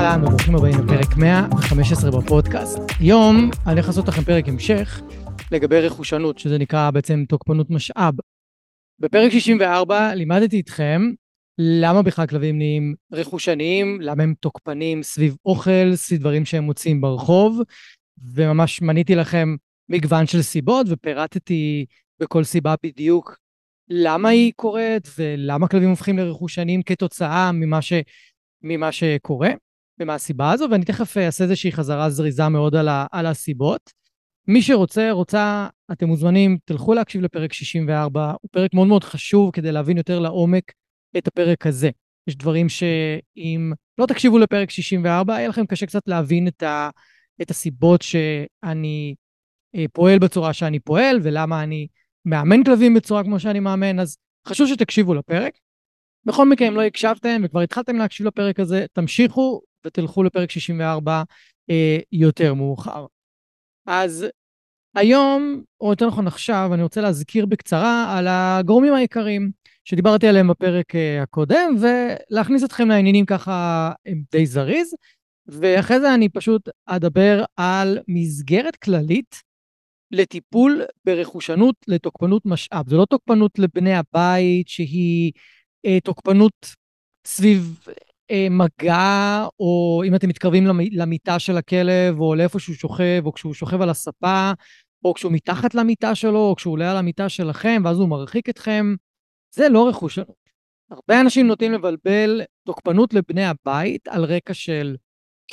אהלן וברוכים הבאים לפרק 115 בפודקאסט. היום אני הולך לעשות לכם פרק המשך לגבי רכושנות, שזה נקרא בעצם תוקפנות משאב. בפרק 64 לימדתי איתכם למה בכלל כלבים נהיים רכושניים, למה הם תוקפנים סביב אוכל, סביב דברים שהם מוצאים ברחוב, וממש מניתי לכם מגוון של סיבות ופירטתי בכל סיבה בדיוק למה היא קורית ולמה כלבים הופכים לרכושניים כתוצאה ממה, ש, ממה שקורה. ומהסיבה הזו, ואני תכף אה, אעשה איזושהי חזרה זריזה מאוד על, ה, על הסיבות. מי שרוצה, רוצה, אתם מוזמנים, תלכו להקשיב לפרק 64, הוא פרק מאוד מאוד חשוב כדי להבין יותר לעומק את הפרק הזה. יש דברים שאם לא תקשיבו לפרק 64, יהיה לכם קשה קצת להבין את, ה, את הסיבות שאני אה, פועל בצורה שאני פועל, ולמה אני מאמן כלבים בצורה כמו שאני מאמן, אז חשוב שתקשיבו לפרק. בכל מקרה, אם לא הקשבתם וכבר התחלתם להקשיב לפרק הזה, תמשיכו ותלכו לפרק 64 אה, יותר מאוחר. אז היום, או יותר נכון עכשיו, אני רוצה להזכיר בקצרה על הגורמים העיקריים שדיברתי עליהם בפרק אה, הקודם, ולהכניס אתכם לעניינים ככה די זריז, ואחרי זה אני פשוט אדבר על מסגרת כללית לטיפול ברכושנות לתוקפנות משאב. זו לא תוקפנות לבני הבית שהיא אה, תוקפנות סביב מגע, או אם אתם מתקרבים למיטה של הכלב, או לאיפה שהוא שוכב, או כשהוא שוכב על הספה, או כשהוא מתחת למיטה שלו, או כשהוא עולה על המיטה שלכם, ואז הוא מרחיק אתכם, זה לא רכושנות. הרבה אנשים נוטים לבלבל תוקפנות לבני הבית על רקע של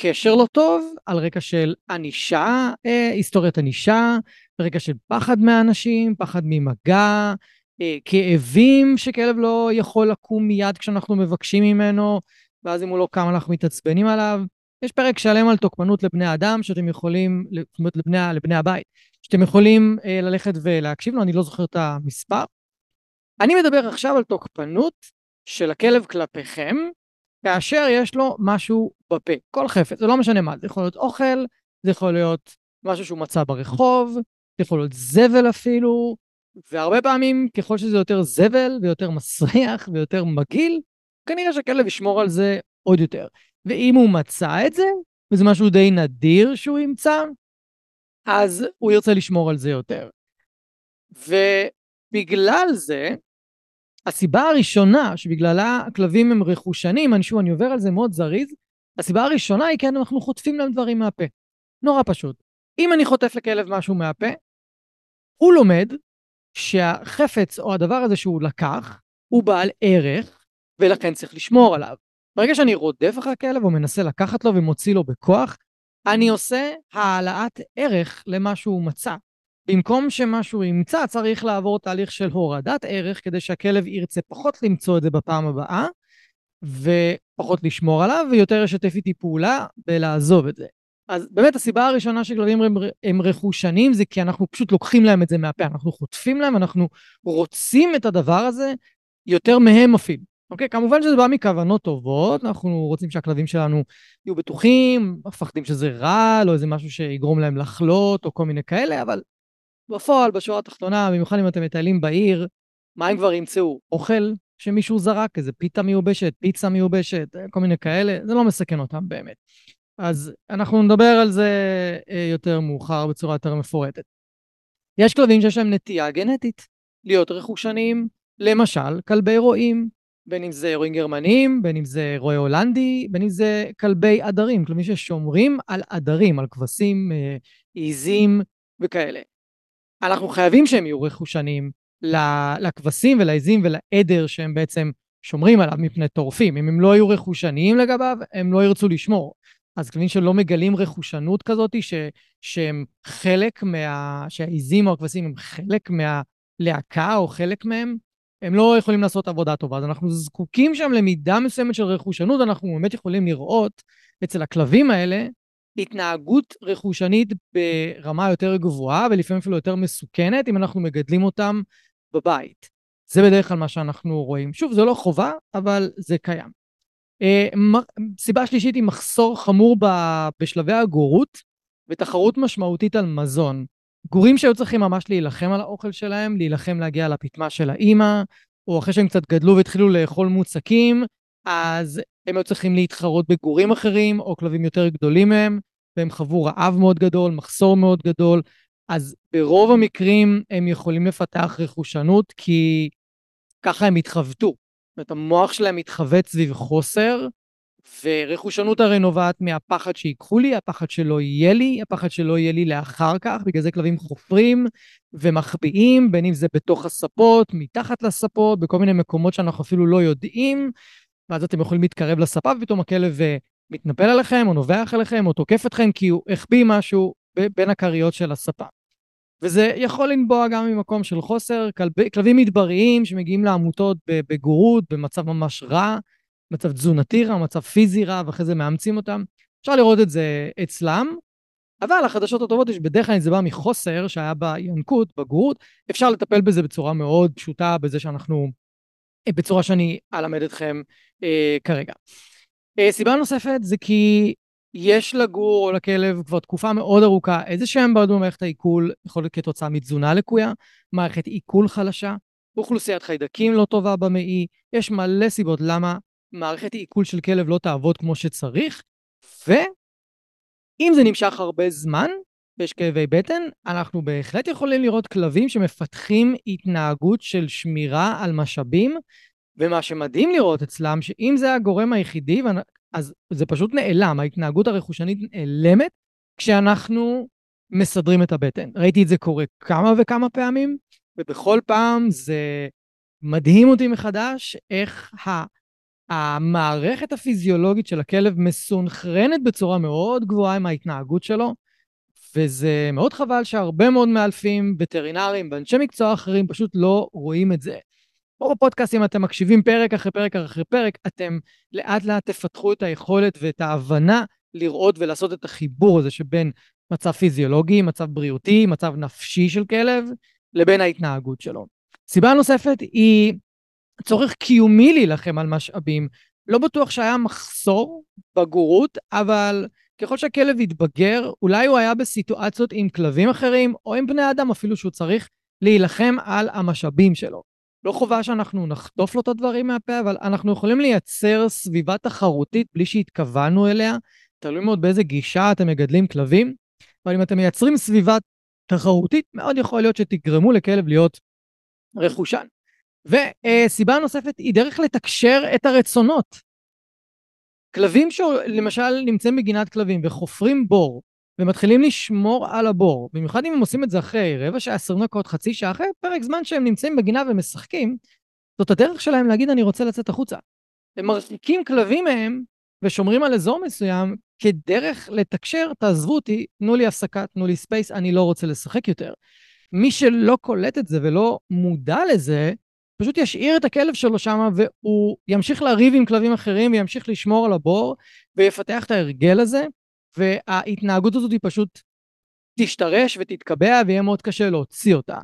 קשר לא טוב, על רקע של ענישה, אה, היסטוריית ענישה, רקע של פחד מאנשים, פחד ממגע, אה, כאבים שכלב לא יכול לקום מיד כשאנחנו מבקשים ממנו, ואז אם הוא לא קם אנחנו מתעצבנים עליו. יש פרק שלם על תוקפנות לבני אדם, שאתם יכולים, זאת אומרת לבני, לבני הבית, שאתם יכולים אה, ללכת ולהקשיב לו, אני לא זוכר את המספר. אני מדבר עכשיו על תוקפנות של הכלב כלפיכם, כאשר יש לו משהו בפה, כל חפץ, זה לא משנה מה, זה יכול להיות אוכל, זה יכול להיות משהו שהוא מצא ברחוב, זה יכול להיות זבל אפילו, והרבה פעמים ככל שזה יותר זבל ויותר מסריח ויותר מגעיל, כנראה שהכלב ישמור על זה עוד יותר. ואם הוא מצא את זה, וזה משהו די נדיר שהוא ימצא, אז הוא ירצה לשמור על זה יותר. ובגלל זה, הסיבה הראשונה שבגללה הכלבים הם רכושנים, אני שוב, אני עובר על זה מאוד זריז, הסיבה הראשונה היא כן, אנחנו חוטפים להם דברים מהפה. נורא פשוט. אם אני חוטף לכלב משהו מהפה, הוא לומד שהחפץ או הדבר הזה שהוא לקח הוא בעל ערך, ולכן צריך לשמור עליו. ברגע שאני רודף אחרי הכלב או מנסה לקחת לו ומוציא לו בכוח, אני עושה העלאת ערך למה שהוא מצא. במקום שמה שהוא ימצא, צריך לעבור תהליך של הורדת ערך כדי שהכלב ירצה פחות למצוא את זה בפעם הבאה, ופחות לשמור עליו, ויותר ישתף איתי פעולה בלעזוב את זה. אז באמת הסיבה הראשונה שכלבים הם, הם רכושנים זה כי אנחנו פשוט לוקחים להם את זה מהפה, אנחנו חוטפים להם, אנחנו רוצים את הדבר הזה יותר מהם אפילו. אוקיי? כמובן שזה בא מכוונות טובות, אנחנו רוצים שהכלבים שלנו יהיו בטוחים, מפחדים שזה רע, לא איזה משהו שיגרום להם לחלות או כל מיני כאלה, אבל בפועל, בשורה התחתונה, במיוחד אם אתם מטיילים בעיר, מה הם כבר ימצאו? אוכל שמישהו זרק, איזה פיתה מיובשת, פיצה מיובשת, כל מיני כאלה, זה לא מסכן אותם באמת. אז אנחנו נדבר על זה אה, יותר מאוחר בצורה יותר מפורטת. יש כלבים שיש להם נטייה גנטית להיות רכושניים, למשל כלבי רועים. בין אם זה רועים גרמנים, בין אם זה רועה הולנדי, בין אם זה כלבי עדרים, כלומר ששומרים על עדרים, על כבשים, אה, עיזים וכאלה. אנחנו חייבים שהם יהיו רכושניים לכבשים ולעיזים ולעדר שהם בעצם שומרים עליו מפני טורפים. אם הם לא יהיו רכושניים לגביו, הם לא ירצו לשמור. אז כמובן שלא מגלים רכושנות כזאת, ש, שהם חלק מה... שהעיזים או הכבשים הם חלק מהלהקה או חלק מהם, הם לא יכולים לעשות עבודה טובה. אז אנחנו זקוקים שם למידה מסוימת של רכושנות, אנחנו באמת יכולים לראות אצל הכלבים האלה התנהגות רכושנית ברמה יותר גבוהה ולפעמים אפילו יותר מסוכנת אם אנחנו מגדלים אותם בבית. זה בדרך כלל מה שאנחנו רואים. שוב, זה לא חובה, אבל זה קיים. אה, סיבה שלישית היא מחסור חמור בשלבי הגורות ותחרות משמעותית על מזון. גורים שהיו צריכים ממש להילחם על האוכל שלהם, להילחם להגיע לפטמה של האימא, או אחרי שהם קצת גדלו והתחילו לאכול מוצקים, אז הם היו צריכים להתחרות בגורים אחרים או כלבים יותר גדולים מהם, והם חוו רעב מאוד גדול, מחסור מאוד גדול, אז ברוב המקרים הם יכולים לפתח רכושנות כי ככה הם התחבטו. זאת אומרת, המוח שלהם מתחבט סביב חוסר, ורכושנות הרי נובעת מהפחד שיקחו לי, הפחד שלא יהיה לי, הפחד שלא יהיה לי לאחר כך, בגלל זה כלבים חופרים ומחביאים, בין אם זה בתוך הספות, מתחת לספות, בכל מיני מקומות שאנחנו אפילו לא יודעים, ואז אתם יכולים להתקרב לספה ופתאום הכלב אה, מתנפל עליכם, או נובח עליכם, או תוקף אתכם כי הוא החביא משהו בין הכריות של הספה. וזה יכול לנבוע גם ממקום של חוסר, כלב, כלבים מדבריים שמגיעים לעמותות בגורות, במצב ממש רע, מצב תזונתי רע, מצב פיזי רע, ואחרי זה מאמצים אותם. אפשר לראות את זה אצלם, אבל החדשות הטובות יש בדרך כלל זה בא מחוסר שהיה בינקות, בגורות, אפשר לטפל בזה בצורה מאוד פשוטה, בזה שאנחנו, בצורה שאני אלמד אתכם אה, כרגע. אה, סיבה נוספת זה כי יש לגור או לכלב כבר תקופה מאוד ארוכה איזה שהם בעיות במערכת העיכול, יכול להיות כתוצאה מתזונה לקויה, מערכת עיכול חלשה, אוכלוסיית חיידקים לא טובה במעי, יש מלא סיבות למה מערכת עיכול של כלב לא תעבוד כמו שצריך, ואם זה נמשך הרבה זמן, ויש כאבי בטן, אנחנו בהחלט יכולים לראות כלבים שמפתחים התנהגות של שמירה על משאבים, ומה שמדהים לראות אצלם, שאם זה הגורם היחידי, אז זה פשוט נעלם, ההתנהגות הרכושנית נעלמת כשאנחנו מסדרים את הבטן. ראיתי את זה קורה כמה וכמה פעמים, ובכל פעם זה מדהים אותי מחדש איך ה... המערכת הפיזיולוגית של הכלב מסונכרנת בצורה מאוד גבוהה עם ההתנהגות שלו, וזה מאוד חבל שהרבה מאוד מאלפים, וטרינרים ואנשי מקצוע אחרים פשוט לא רואים את זה. פה בפודקאסט, אם אתם מקשיבים פרק אחרי פרק אחרי פרק, אתם לאט לאט תפתחו את היכולת ואת ההבנה לראות ולעשות את החיבור הזה שבין מצב פיזיולוגי, מצב בריאותי, מצב נפשי של כלב, לבין ההתנהגות שלו. סיבה נוספת היא צורך קיומי להילחם על משאבים. לא בטוח שהיה מחסור בגורות, אבל ככל שהכלב יתבגר, אולי הוא היה בסיטואציות עם כלבים אחרים, או עם בני אדם אפילו שהוא צריך להילחם על המשאבים שלו. לא חובה שאנחנו נחטוף לו את הדברים מהפה, אבל אנחנו יכולים לייצר סביבה תחרותית בלי שהתכוונו אליה. תלוי מאוד באיזה גישה אתם מגדלים כלבים, אבל אם אתם מייצרים סביבה תחרותית, מאוד יכול להיות שתגרמו לכלב להיות רכושן. וסיבה נוספת היא דרך לתקשר את הרצונות. כלבים שלמשל נמצאים בגינת כלבים וחופרים בור ומתחילים לשמור על הבור, במיוחד אם הם עושים את זה אחרי רבע שעה, עשרים דקות, חצי שעה, אחרי פרק זמן שהם נמצאים בגינה ומשחקים, זאת הדרך שלהם להגיד אני רוצה לצאת החוצה. הם מרחיקים כלבים מהם ושומרים על אזור מסוים כדרך לתקשר, תעזבו אותי, תנו לי הפסקה, תנו לי space, אני לא רוצה לשחק יותר. מי שלא קולט את זה ולא מודע לזה, פשוט ישאיר את הכלב שלו שם והוא ימשיך לריב עם כלבים אחרים וימשיך לשמור על הבור ויפתח את ההרגל הזה וההתנהגות הזאת היא פשוט תשתרש ותתקבע ויהיה מאוד קשה להוציא אותה.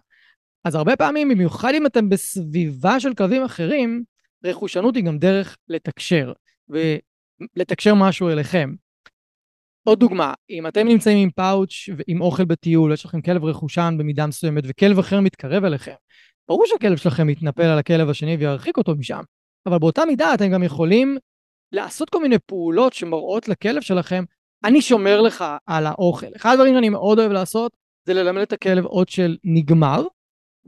אז הרבה פעמים, במיוחד אם אתם בסביבה של כלבים אחרים, רכושנות היא גם דרך לתקשר, ולתקשר משהו אליכם. עוד דוגמה, אם אתם נמצאים עם פאוץ' ועם אוכל בטיול, יש לכם כלב רכושן במידה מסוימת, וכלב אחר מתקרב אליכם, ברור שהכלב שלכם יתנפל על הכלב השני וירחיק אותו משם, אבל באותה מידה אתם גם יכולים לעשות כל מיני פעולות שמראות לכלב שלכם אני שומר לך על האוכל. אחד הדברים שאני מאוד אוהב לעשות זה ללמד את הכלב עוד של נגמר,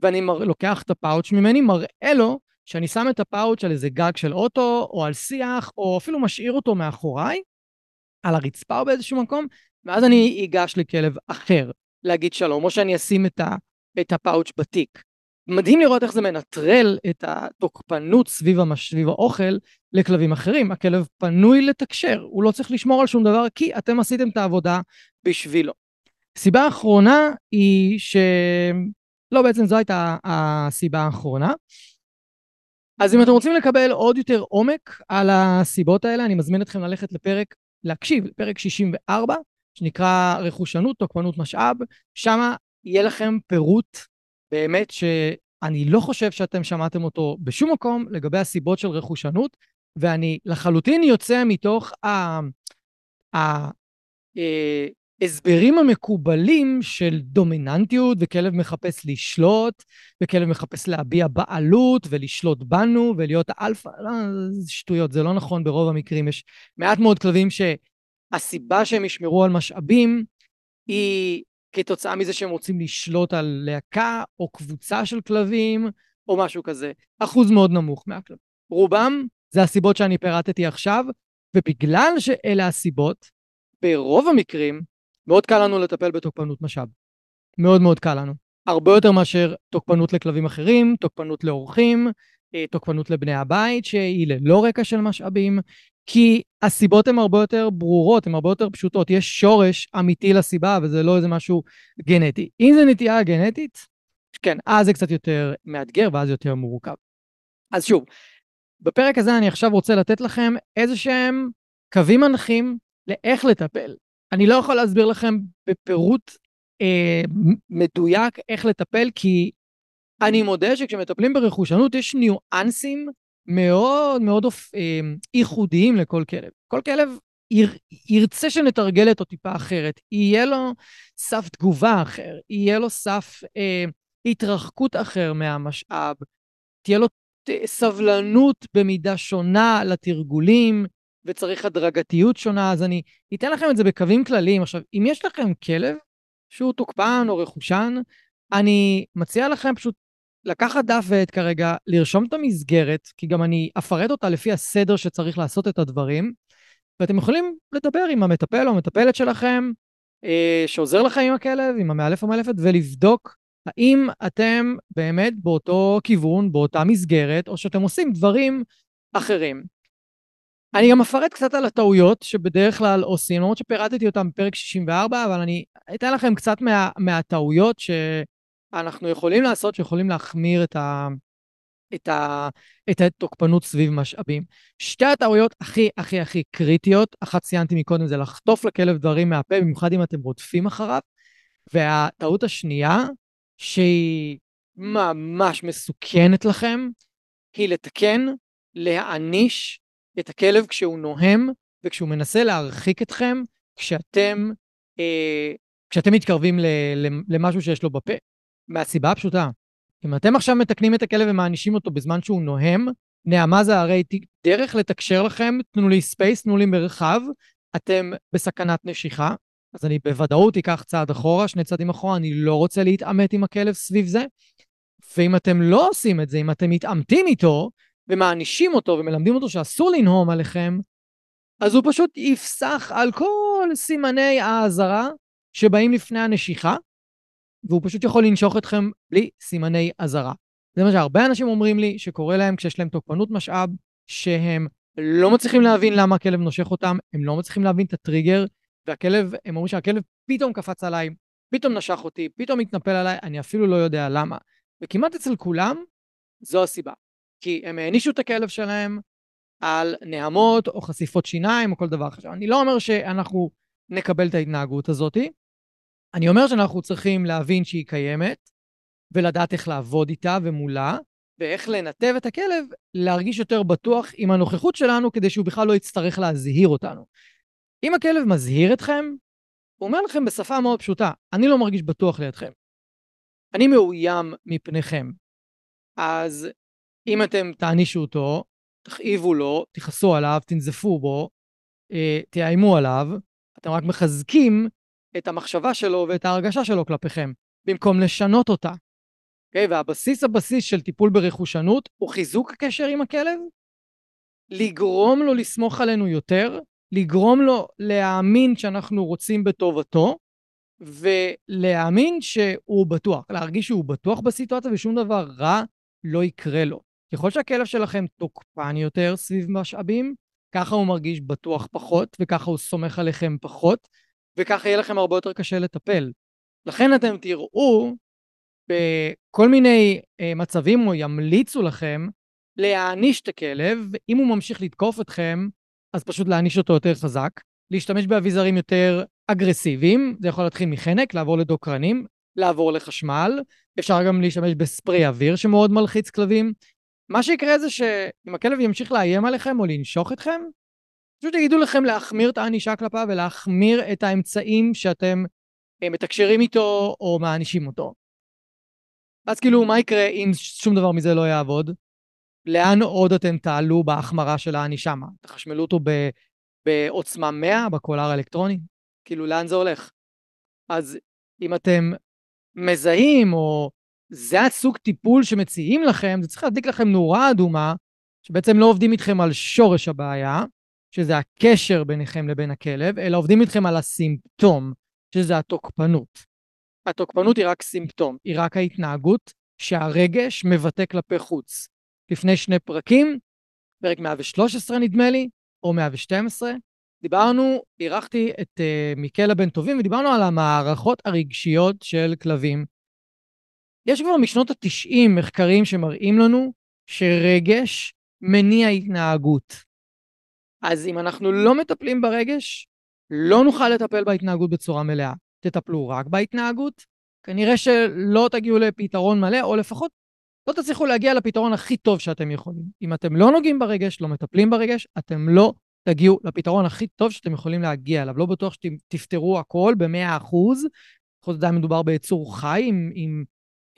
ואני מר... לוקח את הפאוץ' ממני, מראה לו שאני שם את הפאוץ' על איזה גג של אוטו, או על שיח, או אפילו משאיר אותו מאחוריי, על הרצפה או באיזשהו מקום, ואז אני אגש לכלב אחר להגיד שלום, או שאני אשים את, ה, את הפאוץ' בתיק. מדהים לראות איך זה מנטרל את התוקפנות סביב, המש... סביב האוכל לכלבים אחרים. הכלב פנוי לתקשר, הוא לא צריך לשמור על שום דבר כי אתם עשיתם את העבודה בשבילו. סיבה האחרונה היא ש... לא, בעצם זו הייתה הסיבה האחרונה. אז אם אתם רוצים לקבל עוד יותר עומק על הסיבות האלה, אני מזמין אתכם ללכת לפרק, להקשיב לפרק 64, שנקרא רכושנות, תוקפנות משאב. שם יהיה לכם פירוט באמת שאני לא חושב שאתם שמעתם אותו בשום מקום לגבי הסיבות של רכושנות, ואני לחלוטין יוצא מתוך ה... ה... אה, ההסברים המקובלים של דומיננטיות, וכלב מחפש לשלוט, וכלב מחפש להביע בעלות ולשלוט בנו ולהיות האלפא, לא, זה שטויות, זה לא נכון ברוב המקרים. יש מעט מאוד כלבים שהסיבה שהם ישמרו על משאבים היא כתוצאה מזה שהם רוצים לשלוט על להקה או קבוצה של כלבים או משהו כזה. אחוז מאוד נמוך מהכלבים. רובם זה הסיבות שאני פירטתי עכשיו, ובגלל שאלה הסיבות, ברוב המקרים מאוד קל לנו לטפל בתוקפנות משאב. מאוד מאוד קל לנו. הרבה יותר מאשר תוקפנות לכלבים אחרים, תוקפנות לאורחים, אה, תוקפנות לבני הבית, שהיא ללא רקע של משאבים, כי הסיבות הן הרבה יותר ברורות, הן הרבה יותר פשוטות. יש שורש אמיתי לסיבה, וזה לא איזה משהו גנטי. אם זה נטייה גנטית, כן, אז זה קצת יותר מאתגר ואז יותר מורכב. אז שוב, בפרק הזה אני עכשיו רוצה לתת לכם איזה שהם קווים מנחים לאיך לטפל. אני לא יכול להסביר לכם בפירוט אה, מדויק איך לטפל, כי אני מודה שכשמטפלים ברכושנות יש ניואנסים מאוד מאוד אה, ייחודיים לכל כלב. כל כלב יר, ירצה שנתרגל אותו טיפה אחרת, יהיה לו סף תגובה אחר, יהיה לו סף אה, התרחקות אחר מהמשאב, תהיה לו סבלנות במידה שונה לתרגולים, וצריך הדרגתיות שונה, אז אני אתן לכם את זה בקווים כלליים. עכשיו, אם יש לכם כלב שהוא תוקפן או רכושן, אני מציע לכם פשוט לקחת דף ועט כרגע, לרשום את המסגרת, כי גם אני אפרט אותה לפי הסדר שצריך לעשות את הדברים, ואתם יכולים לדבר עם המטפל או המטפלת שלכם, אה, שעוזר לכם עם הכלב, עם המאלף או המאלפת, ולבדוק האם אתם באמת באותו כיוון, באותה מסגרת, או שאתם עושים דברים אחרים. אני גם אפרט קצת על הטעויות שבדרך כלל עושים, למרות שפירטתי אותן בפרק 64, אבל אני אתן לכם קצת מה, מהטעויות שאנחנו יכולים לעשות, שיכולים להחמיר את, ה, את, ה, את התוקפנות סביב משאבים. שתי הטעויות הכי הכי הכי קריטיות, אחת ציינתי מקודם, זה לחטוף לכלב דברים מהפה, במיוחד אם אתם רודפים אחריו, והטעות השנייה, שהיא ממש מסוכנת לכם, היא לתקן, להעניש את הכלב כשהוא נוהם וכשהוא מנסה להרחיק אתכם כשאתם, אה, כשאתם מתקרבים ל, למשהו שיש לו בפה. מהסיבה הפשוטה, אם אתם עכשיו מתקנים את הכלב ומענישים אותו בזמן שהוא נוהם, נהמה זה הרי דרך לתקשר לכם, תנו לי space, תנו לי מרחב, אתם בסכנת נשיכה, אז אני בוודאות אקח צעד אחורה, שני צעדים אחורה, אני לא רוצה להתעמת עם הכלב סביב זה. ואם אתם לא עושים את זה, אם אתם מתעמתים איתו, ומענישים אותו ומלמדים אותו שאסור לנהום עליכם, אז הוא פשוט יפסח על כל סימני האזהרה שבאים לפני הנשיכה, והוא פשוט יכול לנשוך אתכם בלי סימני אזהרה. זה מה שהרבה אנשים אומרים לי שקורה להם כשיש להם תוקפנות משאב, שהם לא מצליחים להבין למה הכלב נושך אותם, הם לא מצליחים להבין את הטריגר, והכלב, הם אומרים שהכלב פתאום קפץ עליי, פתאום נשך אותי, פתאום התנפל עליי, אני אפילו לא יודע למה. וכמעט אצל כולם, זו הסיבה. כי הם הענישו את הכלב שלהם על נהמות או חשיפות שיניים או כל דבר אחר. אני לא אומר שאנחנו נקבל את ההתנהגות הזאת, אני אומר שאנחנו צריכים להבין שהיא קיימת, ולדעת איך לעבוד איתה ומולה, ואיך לנתב את הכלב להרגיש יותר בטוח עם הנוכחות שלנו, כדי שהוא בכלל לא יצטרך להזהיר אותנו. אם הכלב מזהיר אתכם, הוא אומר לכם בשפה מאוד פשוטה, אני לא מרגיש בטוח לידכם. אני מאוים מפניכם. אז אם אתם תענישו אותו, תכאיבו לו, תכעסו עליו, תנזפו בו, אה, תאיימו עליו, אתם רק מחזקים את המחשבה שלו ואת ההרגשה שלו כלפיכם, במקום לשנות אותה. אוקיי? והבסיס הבסיס של טיפול ברכושנות הוא חיזוק הקשר עם הכלב, לגרום לו לסמוך עלינו יותר, לגרום לו להאמין שאנחנו רוצים בטובתו, ולהאמין שהוא בטוח, להרגיש שהוא בטוח בסיטואציה ושום דבר רע לא יקרה לו. ככל שהכלב שלכם תוקפן יותר סביב משאבים, ככה הוא מרגיש בטוח פחות, וככה הוא סומך עליכם פחות, וככה יהיה לכם הרבה יותר קשה לטפל. לכן אתם תראו בכל מיני אה, מצבים, או ימליצו לכם, להעניש את הכלב, ואם הוא ממשיך לתקוף אתכם, אז פשוט להעניש אותו יותר חזק, להשתמש באביזרים יותר אגרסיביים, זה יכול להתחיל מחנק, לעבור לדוקרנים, לעבור לחשמל, אפשר גם להשתמש בספרי אוויר שמאוד מלחיץ כלבים. מה שיקרה זה שאם הכלב ימשיך לאיים עליכם או לנשוך אתכם, פשוט יגידו לכם להחמיר את הענישה כלפיו ולהחמיר את האמצעים שאתם אה, מתקשרים איתו או מענישים אותו. אז כאילו, מה יקרה אם שום דבר מזה לא יעבוד? לאן עוד אתם תעלו בהחמרה של הענישה? מה, תחשמלו אותו ב, בעוצמה 100 בקולר האלקטרוני? כאילו, לאן זה הולך? אז אם אתם מזהים, או זה הסוג טיפול שמציעים לכם, זה צריך להדליק לכם נורה אדומה, שבעצם לא עובדים איתכם על שורש הבעיה, שזה הקשר ביניכם לבין הכלב, אלא עובדים איתכם על הסימפטום, שזה התוקפנות. התוקפנות היא רק סימפטום, היא רק ההתנהגות שהרגש מבטא כלפי חוץ. לפני שני פרקים, פרק 113 נדמה לי, או 112, דיברנו, אירחתי את uh, מיקלה בן טובים ודיברנו על המערכות הרגשיות של כלבים. יש כבר משנות ה-90 מחקרים שמראים לנו שרגש מניע התנהגות. אז אם אנחנו לא מטפלים ברגש, לא נוכל לטפל בהתנהגות בצורה מלאה. תטפלו רק בהתנהגות, כנראה שלא תגיעו לפתרון מלא, או לפחות לא תצליחו להגיע לפתרון הכי טוב שאתם יכולים. אם אתם לא נוגעים ברגש, לא מטפלים ברגש, אתם לא תגיעו לפתרון הכי טוב שאתם יכולים להגיע אליו. לא בטוח שתפתרו הכל ב-100%, בכל זאת עדיין מדובר ביצור חי עם, עם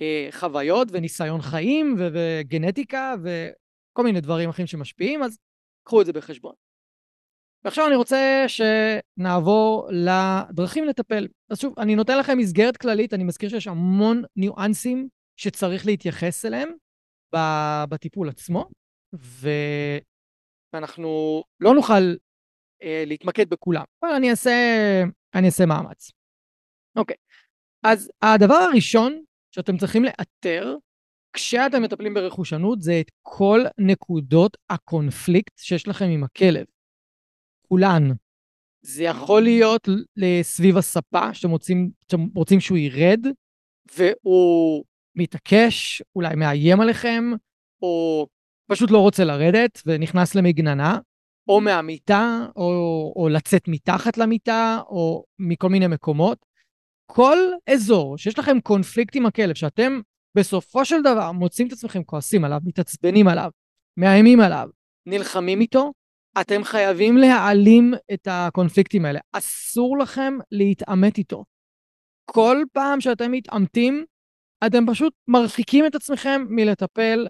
אה, חוויות וניסיון חיים ו- וגנטיקה וכל מיני דברים אחרים שמשפיעים, אז קחו את זה בחשבון. ועכשיו אני רוצה שנעבור לדרכים לטפל. אז שוב, אני נותן לכם מסגרת כללית, אני מזכיר שיש המון ניואנסים שצריך להתייחס אליהם בטיפול עצמו. ואנחנו לא נוכל אה, להתמקד בכולם, אבל אני אעשה, אני אעשה מאמץ. אוקיי, אז הדבר הראשון שאתם צריכים לאתר כשאתם מטפלים ברכושנות זה את כל נקודות הקונפליקט שיש לכם עם הכלב. כולן. זה יכול להיות סביב הספה, שאתם רוצים, שאתם רוצים שהוא ירד, והוא מתעקש, אולי מאיים עליכם, או פשוט לא רוצה לרדת ונכנס למגננה, או מהמיטה, או, או לצאת מתחת למיטה, או מכל מיני מקומות. כל אזור שיש לכם קונפליקט עם הכלב, שאתם בסופו של דבר מוצאים את עצמכם כועסים עליו, מתעצבנים עליו, מאיימים עליו, נלחמים איתו, אתם חייבים להעלים את הקונפליקטים האלה. אסור לכם להתעמת איתו. כל פעם שאתם מתעמתים, אתם פשוט מרחיקים את עצמכם מלטפל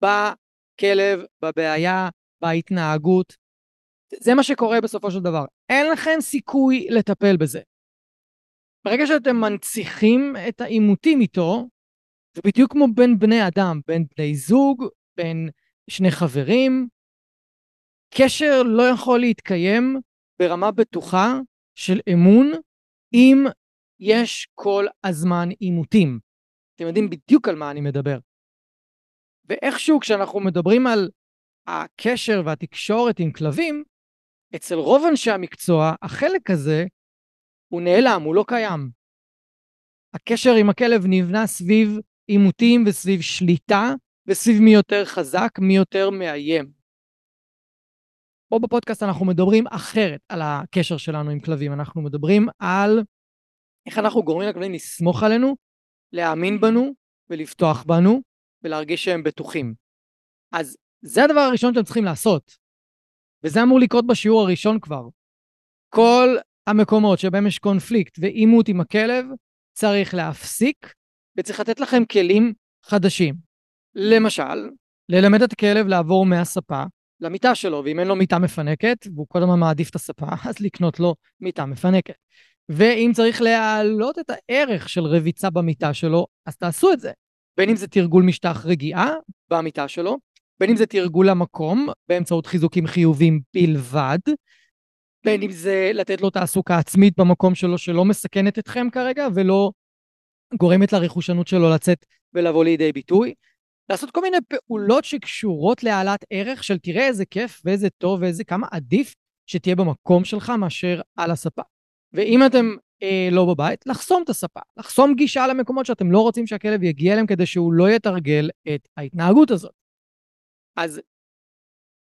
בכלב, בבעיה, בהתנהגות. זה מה שקורה בסופו של דבר. אין לכם סיכוי לטפל בזה. ברגע שאתם מנציחים את העימותים איתו, זה בדיוק כמו בין בני אדם, בין בני זוג, בין שני חברים, קשר לא יכול להתקיים ברמה בטוחה של אמון אם יש כל הזמן עימותים. אתם יודעים בדיוק על מה אני מדבר. ואיכשהו כשאנחנו מדברים על הקשר והתקשורת עם כלבים, אצל רוב אנשי המקצוע, החלק הזה הוא נעלם, הוא לא קיים. הקשר עם הכלב נבנה סביב עימותים וסביב שליטה וסביב מי יותר חזק, מי יותר מאיים. פה בפודקאסט אנחנו מדברים אחרת על הקשר שלנו עם כלבים, אנחנו מדברים על איך אנחנו גורמים לכלבים לסמוך עלינו, להאמין בנו ולבטוח בנו ולהרגיש שהם בטוחים. אז זה הדבר הראשון שאתם צריכים לעשות, וזה אמור לקרות בשיעור הראשון כבר. כל המקומות שבהם יש קונפליקט ועימות עם הכלב, צריך להפסיק וצריך לתת לכם כלים חדשים. למשל, ללמד את הכלב לעבור מהספה למיטה שלו, ואם אין לו מיטה מפנקת, והוא כל הזמן מעדיף את הספה, אז לקנות לו מיטה מפנקת. ואם צריך להעלות את הערך של רביצה במיטה שלו, אז תעשו את זה. בין אם זה תרגול משטח רגיעה במיטה שלו, בין אם זה תרגול למקום באמצעות חיזוקים חיוביים בלבד, בין אם זה לתת לו תעסוקה עצמית במקום שלו שלא מסכנת אתכם כרגע ולא גורמת לרכושנות שלו לצאת ולבוא לידי ביטוי. לעשות כל מיני פעולות שקשורות להעלאת ערך של תראה איזה כיף ואיזה טוב ואיזה כמה עדיף שתהיה במקום שלך מאשר על הספה. ואם אתם אה, לא בבית, לחסום את הספה, לחסום גישה למקומות שאתם לא רוצים שהכלב יגיע אליהם כדי שהוא לא יתרגל את ההתנהגות הזאת. אז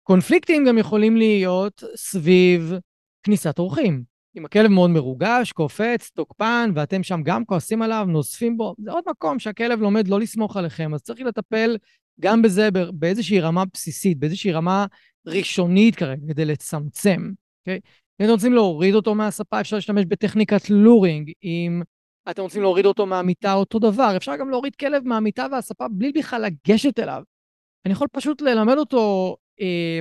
קונפליקטים גם יכולים להיות סביב כניסת אורחים. אם הכלב מאוד מרוגש, קופץ, תוקפן, ואתם שם גם כועסים עליו, נוזפים בו, זה עוד מקום שהכלב לומד לא לסמוך עליכם, אז צריך לטפל גם בזה באיזושהי רמה בסיסית, באיזושהי רמה ראשונית כרגע, כדי לצמצם, אוקיי? אם אתם רוצים להוריד אותו מהספה, אפשר להשתמש בטכניקת לורינג. אם אתם רוצים להוריד אותו מהמיטה, אותו דבר. אפשר גם להוריד כלב מהמיטה והספה בלי בכלל לגשת אליו. אני יכול פשוט ללמד אותו אה,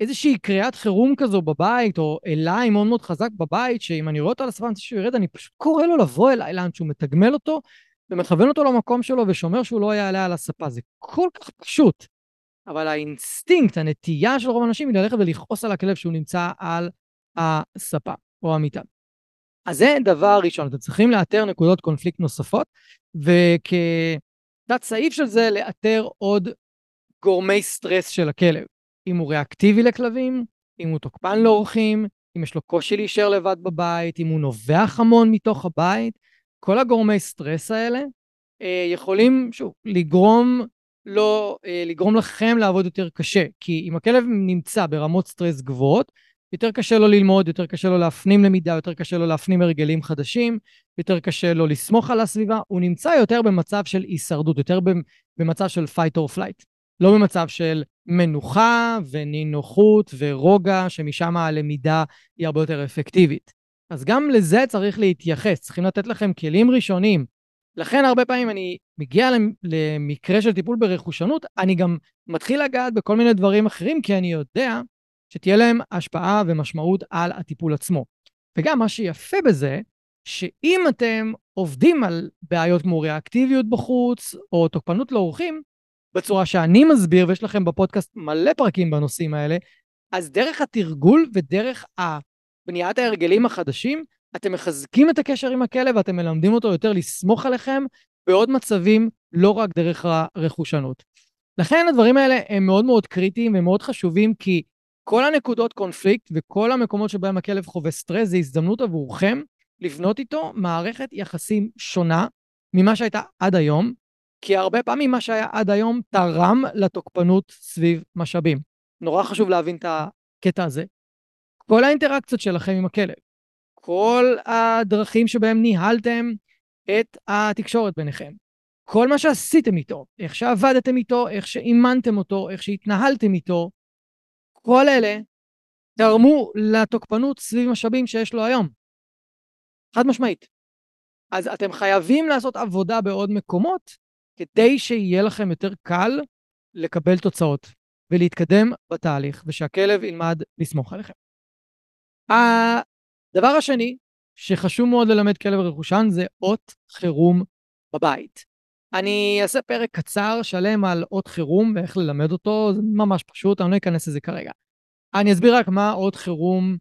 איזושהי קריאת חירום כזו בבית, או אליי מאוד מאוד חזק בבית, שאם אני רואה אותו על הספה, אני שהוא ירד, אני פשוט קורא לו לבוא אליי לאן שהוא מתגמל אותו, ומכוון אותו למקום שלו, ושומר שהוא לא יעלה על הספה. זה כל כך פשוט. אבל האינסטינקט, הנטייה של רוב האנשים היא ללכת ולכעוס על הכלב שהוא נמצא על הספה או המיטה. אז זה דבר ראשון, אתם צריכים לאתר נקודות קונפליקט נוספות, וכתת סעיף של זה לאתר עוד גורמי סטרס של הכלב. אם הוא ריאקטיבי לכלבים, אם הוא תוקפן לאורחים, אם יש לו קושי להישאר לבד בבית, אם הוא נובח המון מתוך הבית, כל הגורמי סטרס האלה אה, יכולים, שוב, לגרום לא, אה, לגרום לכם לעבוד יותר קשה. כי אם הכלב נמצא ברמות סטרס גבוהות, יותר קשה לו ללמוד, יותר קשה לו להפנים למידה, יותר קשה לו להפנים הרגלים חדשים, יותר קשה לו לסמוך על הסביבה, הוא נמצא יותר במצב של הישרדות, יותר במצב של fight or flight. לא במצב של מנוחה ונינוחות ורוגע, שמשם הלמידה היא הרבה יותר אפקטיבית. אז גם לזה צריך להתייחס, צריכים לתת לכם כלים ראשונים. לכן הרבה פעמים אני מגיע למקרה של טיפול ברכושנות, אני גם מתחיל לגעת בכל מיני דברים אחרים, כי אני יודע שתהיה להם השפעה ומשמעות על הטיפול עצמו. וגם מה שיפה בזה, שאם אתם עובדים על בעיות כמו ריאקטיביות בחוץ, או תוקפנות לאורחים, בצורה שאני מסביר, ויש לכם בפודקאסט מלא פרקים בנושאים האלה, אז דרך התרגול ודרך בניית ההרגלים החדשים, אתם מחזקים את הקשר עם הכלב ואתם מלמדים אותו יותר לסמוך עליכם בעוד מצבים, לא רק דרך הרכושנות. לכן הדברים האלה הם מאוד מאוד קריטיים ומאוד חשובים, כי כל הנקודות קונפליקט וכל המקומות שבהם הכלב חווה סטרס זה הזדמנות עבורכם לבנות איתו מערכת יחסים שונה ממה שהייתה עד היום, כי הרבה פעמים מה שהיה עד היום תרם לתוקפנות סביב משאבים. נורא חשוב להבין את הקטע הזה. כל האינטראקציות שלכם עם הכלב, כל הדרכים שבהם ניהלתם את התקשורת ביניכם, כל מה שעשיתם איתו, איך שעבדתם איתו, איך שאימנתם אותו, איך שהתנהלתם איתו, כל אלה תרמו לתוקפנות סביב משאבים שיש לו היום. חד משמעית. אז אתם חייבים לעשות עבודה בעוד מקומות כדי שיהיה לכם יותר קל לקבל תוצאות ולהתקדם בתהליך, ושהכלב ילמד לסמוך עליכם. הדבר השני שחשוב מאוד ללמד כלב רכושן זה אות חירום בבית. אני אעשה פרק קצר שלם על אות חירום ואיך ללמד אותו, זה ממש פשוט, אני לא אכנס לזה כרגע. אני אסביר רק מה אות חירום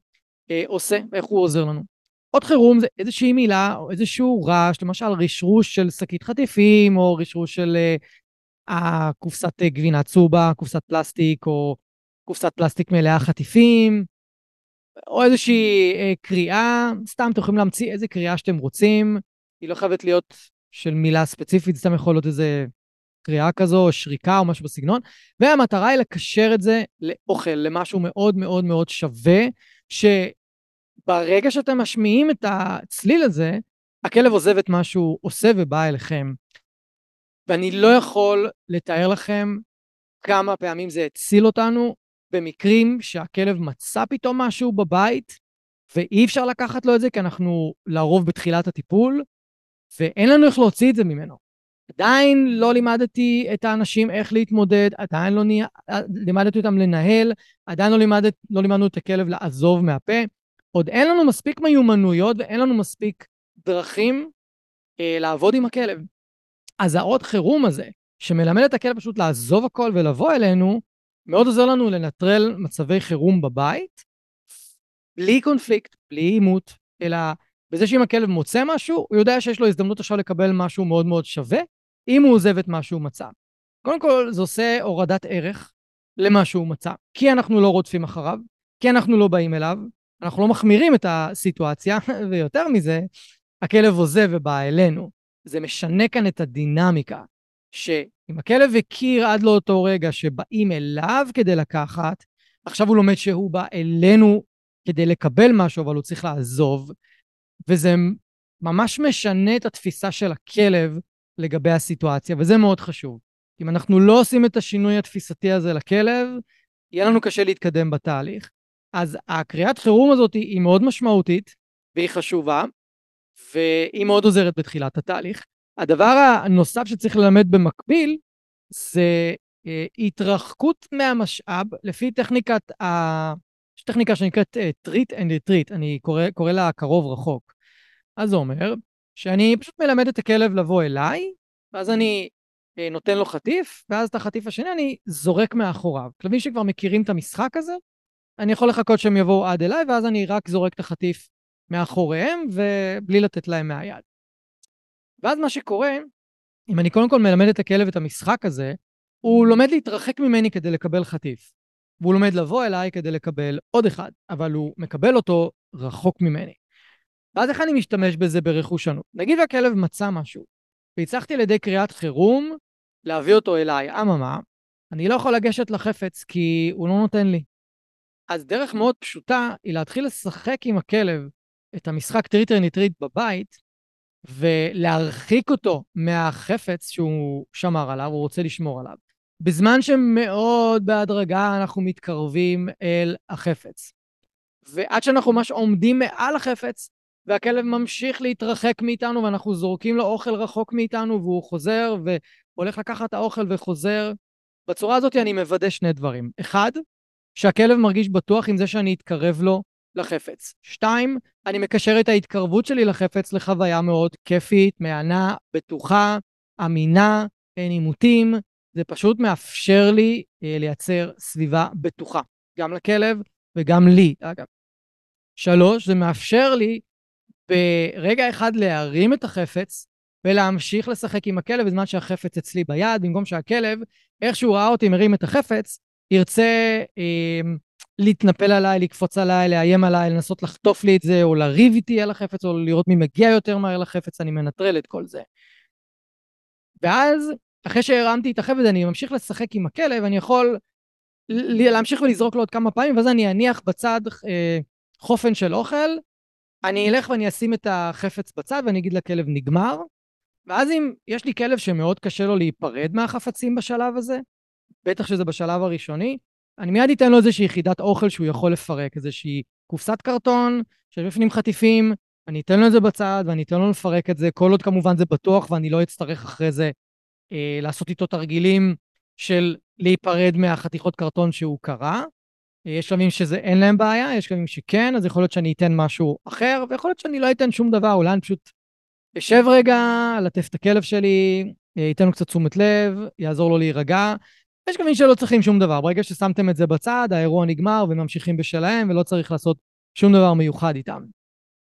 אה, עושה ואיך הוא עוזר לנו. אות חירום זה איזושהי מילה או איזשהו רעש, למשל רשרוש של שקית חטיפים או רשרוש של אה, קופסת גבינה צובה, קופסת פלסטיק או קופסת פלסטיק מלאה חטיפים, או איזושהי אה, קריאה, סתם אתם יכולים להמציא איזה קריאה שאתם רוצים, היא לא חייבת להיות של מילה ספציפית, סתם יכול להיות איזה קריאה כזו, או שריקה או משהו בסגנון, והמטרה היא לקשר את זה לאוכל, למשהו מאוד מאוד מאוד שווה, שברגע שאתם משמיעים את הצליל הזה, הכלב עוזב את מה שהוא עושה ובא אליכם. ואני לא יכול לתאר לכם כמה פעמים זה הציל אותנו במקרים שהכלב מצא פתאום משהו בבית, ואי אפשר לקחת לו את זה כי אנחנו לרוב בתחילת הטיפול, ואין לנו איך להוציא את זה ממנו. עדיין לא לימדתי את האנשים איך להתמודד, עדיין לא לימדתי אותם לנהל, עדיין לא, לימדת, לא לימדנו את הכלב לעזוב מהפה. עוד אין לנו מספיק מיומנויות ואין לנו מספיק דרכים אה, לעבוד עם הכלב. אז העוד חירום הזה, שמלמד את הכלב פשוט לעזוב הכל ולבוא אלינו, מאוד עוזר לנו לנטרל מצבי חירום בבית, בלי קונפליקט, בלי עימות, אלא בזה שאם הכלב מוצא משהו, הוא יודע שיש לו הזדמנות עכשיו לקבל משהו מאוד מאוד שווה, אם הוא עוזב את מה שהוא מצא. קודם כל, זה עושה הורדת ערך למה שהוא מצא, כי אנחנו לא רודפים אחריו, כי אנחנו לא באים אליו, אנחנו לא מחמירים את הסיטואציה, ויותר מזה, הכלב עוזב ובא אלינו. זה משנה כאן את הדינמיקה, שאם הכלב הכיר עד לאותו רגע שבאים אליו כדי לקחת, עכשיו הוא לומד שהוא בא אלינו כדי לקבל משהו, אבל הוא צריך לעזוב, וזה ממש משנה את התפיסה של הכלב לגבי הסיטואציה, וזה מאוד חשוב. אם אנחנו לא עושים את השינוי התפיסתי הזה לכלב, יהיה לנו קשה להתקדם בתהליך. אז הקריאת חירום הזאת היא מאוד משמעותית, והיא חשובה, והיא מאוד עוזרת בתחילת התהליך. הדבר הנוסף שצריך ללמד במקביל, זה אה, התרחקות מהמשאב לפי טכניקת ה... יש טכניקה שנקראת uh, treat and retreat, אני קורא, קורא לה קרוב רחוק. אז זה אומר שאני פשוט מלמד את הכלב לבוא אליי, ואז אני uh, נותן לו חטיף, ואז את החטיף השני אני זורק מאחוריו. כלבים שכבר מכירים את המשחק הזה, אני יכול לחכות שהם יבואו עד אליי, ואז אני רק זורק את החטיף מאחוריהם, ובלי לתת להם מהיד. ואז מה שקורה, אם אני קודם כל מלמד את הכלב את המשחק הזה, הוא לומד להתרחק ממני כדי לקבל חטיף. והוא לומד לבוא אליי כדי לקבל עוד אחד, אבל הוא מקבל אותו רחוק ממני. ואז איך אני משתמש בזה ברכושנות? נגיד והכלב מצא משהו, והצלחתי על ידי קריאת חירום להביא אותו אליי, אממה, אני לא יכול לגשת לחפץ כי הוא לא נותן לי. אז דרך מאוד פשוטה היא להתחיל לשחק עם הכלב את המשחק treat and retreat בבית, ולהרחיק אותו מהחפץ שהוא שמר עליו, הוא רוצה לשמור עליו. בזמן שמאוד בהדרגה אנחנו מתקרבים אל החפץ. ועד שאנחנו ממש עומדים מעל החפץ, והכלב ממשיך להתרחק מאיתנו, ואנחנו זורקים לו אוכל רחוק מאיתנו, והוא חוזר והולך לקחת את האוכל וחוזר. בצורה הזאת אני מוודא שני דברים. אחד, שהכלב מרגיש בטוח עם זה שאני אתקרב לו לחפץ. שתיים, אני מקשר את ההתקרבות שלי לחפץ לחוויה מאוד כיפית, מהנה, בטוחה, אמינה, אין עימותים, זה פשוט מאפשר לי אה, לייצר סביבה בטוחה, גם לכלב וגם לי, אגב. שלוש, זה מאפשר לי ברגע אחד להרים את החפץ ולהמשיך לשחק עם הכלב בזמן שהחפץ אצלי ביד, במקום שהכלב, איך שהוא ראה אותי מרים את החפץ, ירצה אה, להתנפל עליי, לקפוץ עליי, לאיים עליי, לנסות לחטוף לי את זה, או לריב איתי על החפץ, או לראות מי מגיע יותר מהר לחפץ, אני מנטרל את כל זה. ואז אחרי שהרמתי את החבל אני ממשיך לשחק עם הכלב, אני יכול להמשיך ולזרוק לו עוד כמה פעמים, ואז אני אניח בצד אה, חופן של אוכל, אני אלך ואני אשים את החפץ בצד ואני אגיד לכלב נגמר, ואז אם יש לי כלב שמאוד קשה לו להיפרד מהחפצים בשלב הזה, בטח שזה בשלב הראשוני, אני מיד אתן לו איזושהי יחידת אוכל שהוא יכול לפרק, איזושהי קופסת קרטון, שיש בפנים חטיפים, אני אתן לו את זה בצד ואני אתן לו לפרק את זה, כל עוד כמובן זה בטוח ואני לא אצטרך אחרי זה אה, לעשות איתו תרגילים של להיפרד מהחתיכות קרטון שהוא קרא. אה, יש שלבים שזה אין להם בעיה, יש שלבים שכן, אז יכול להיות שאני אתן משהו אחר, ויכול להיות שאני לא אתן שום דבר, אולי אני פשוט אשב רגע, אלטף את הכלב שלי, ייתן אה, לו קצת תשומת לב, יעזור לו להירגע. יש גם מי שלא צריכים שום דבר. ברגע ששמתם את זה בצד, האירוע נגמר וממשיכים בשלהם, ולא צריך לעשות שום דבר מיוחד איתם.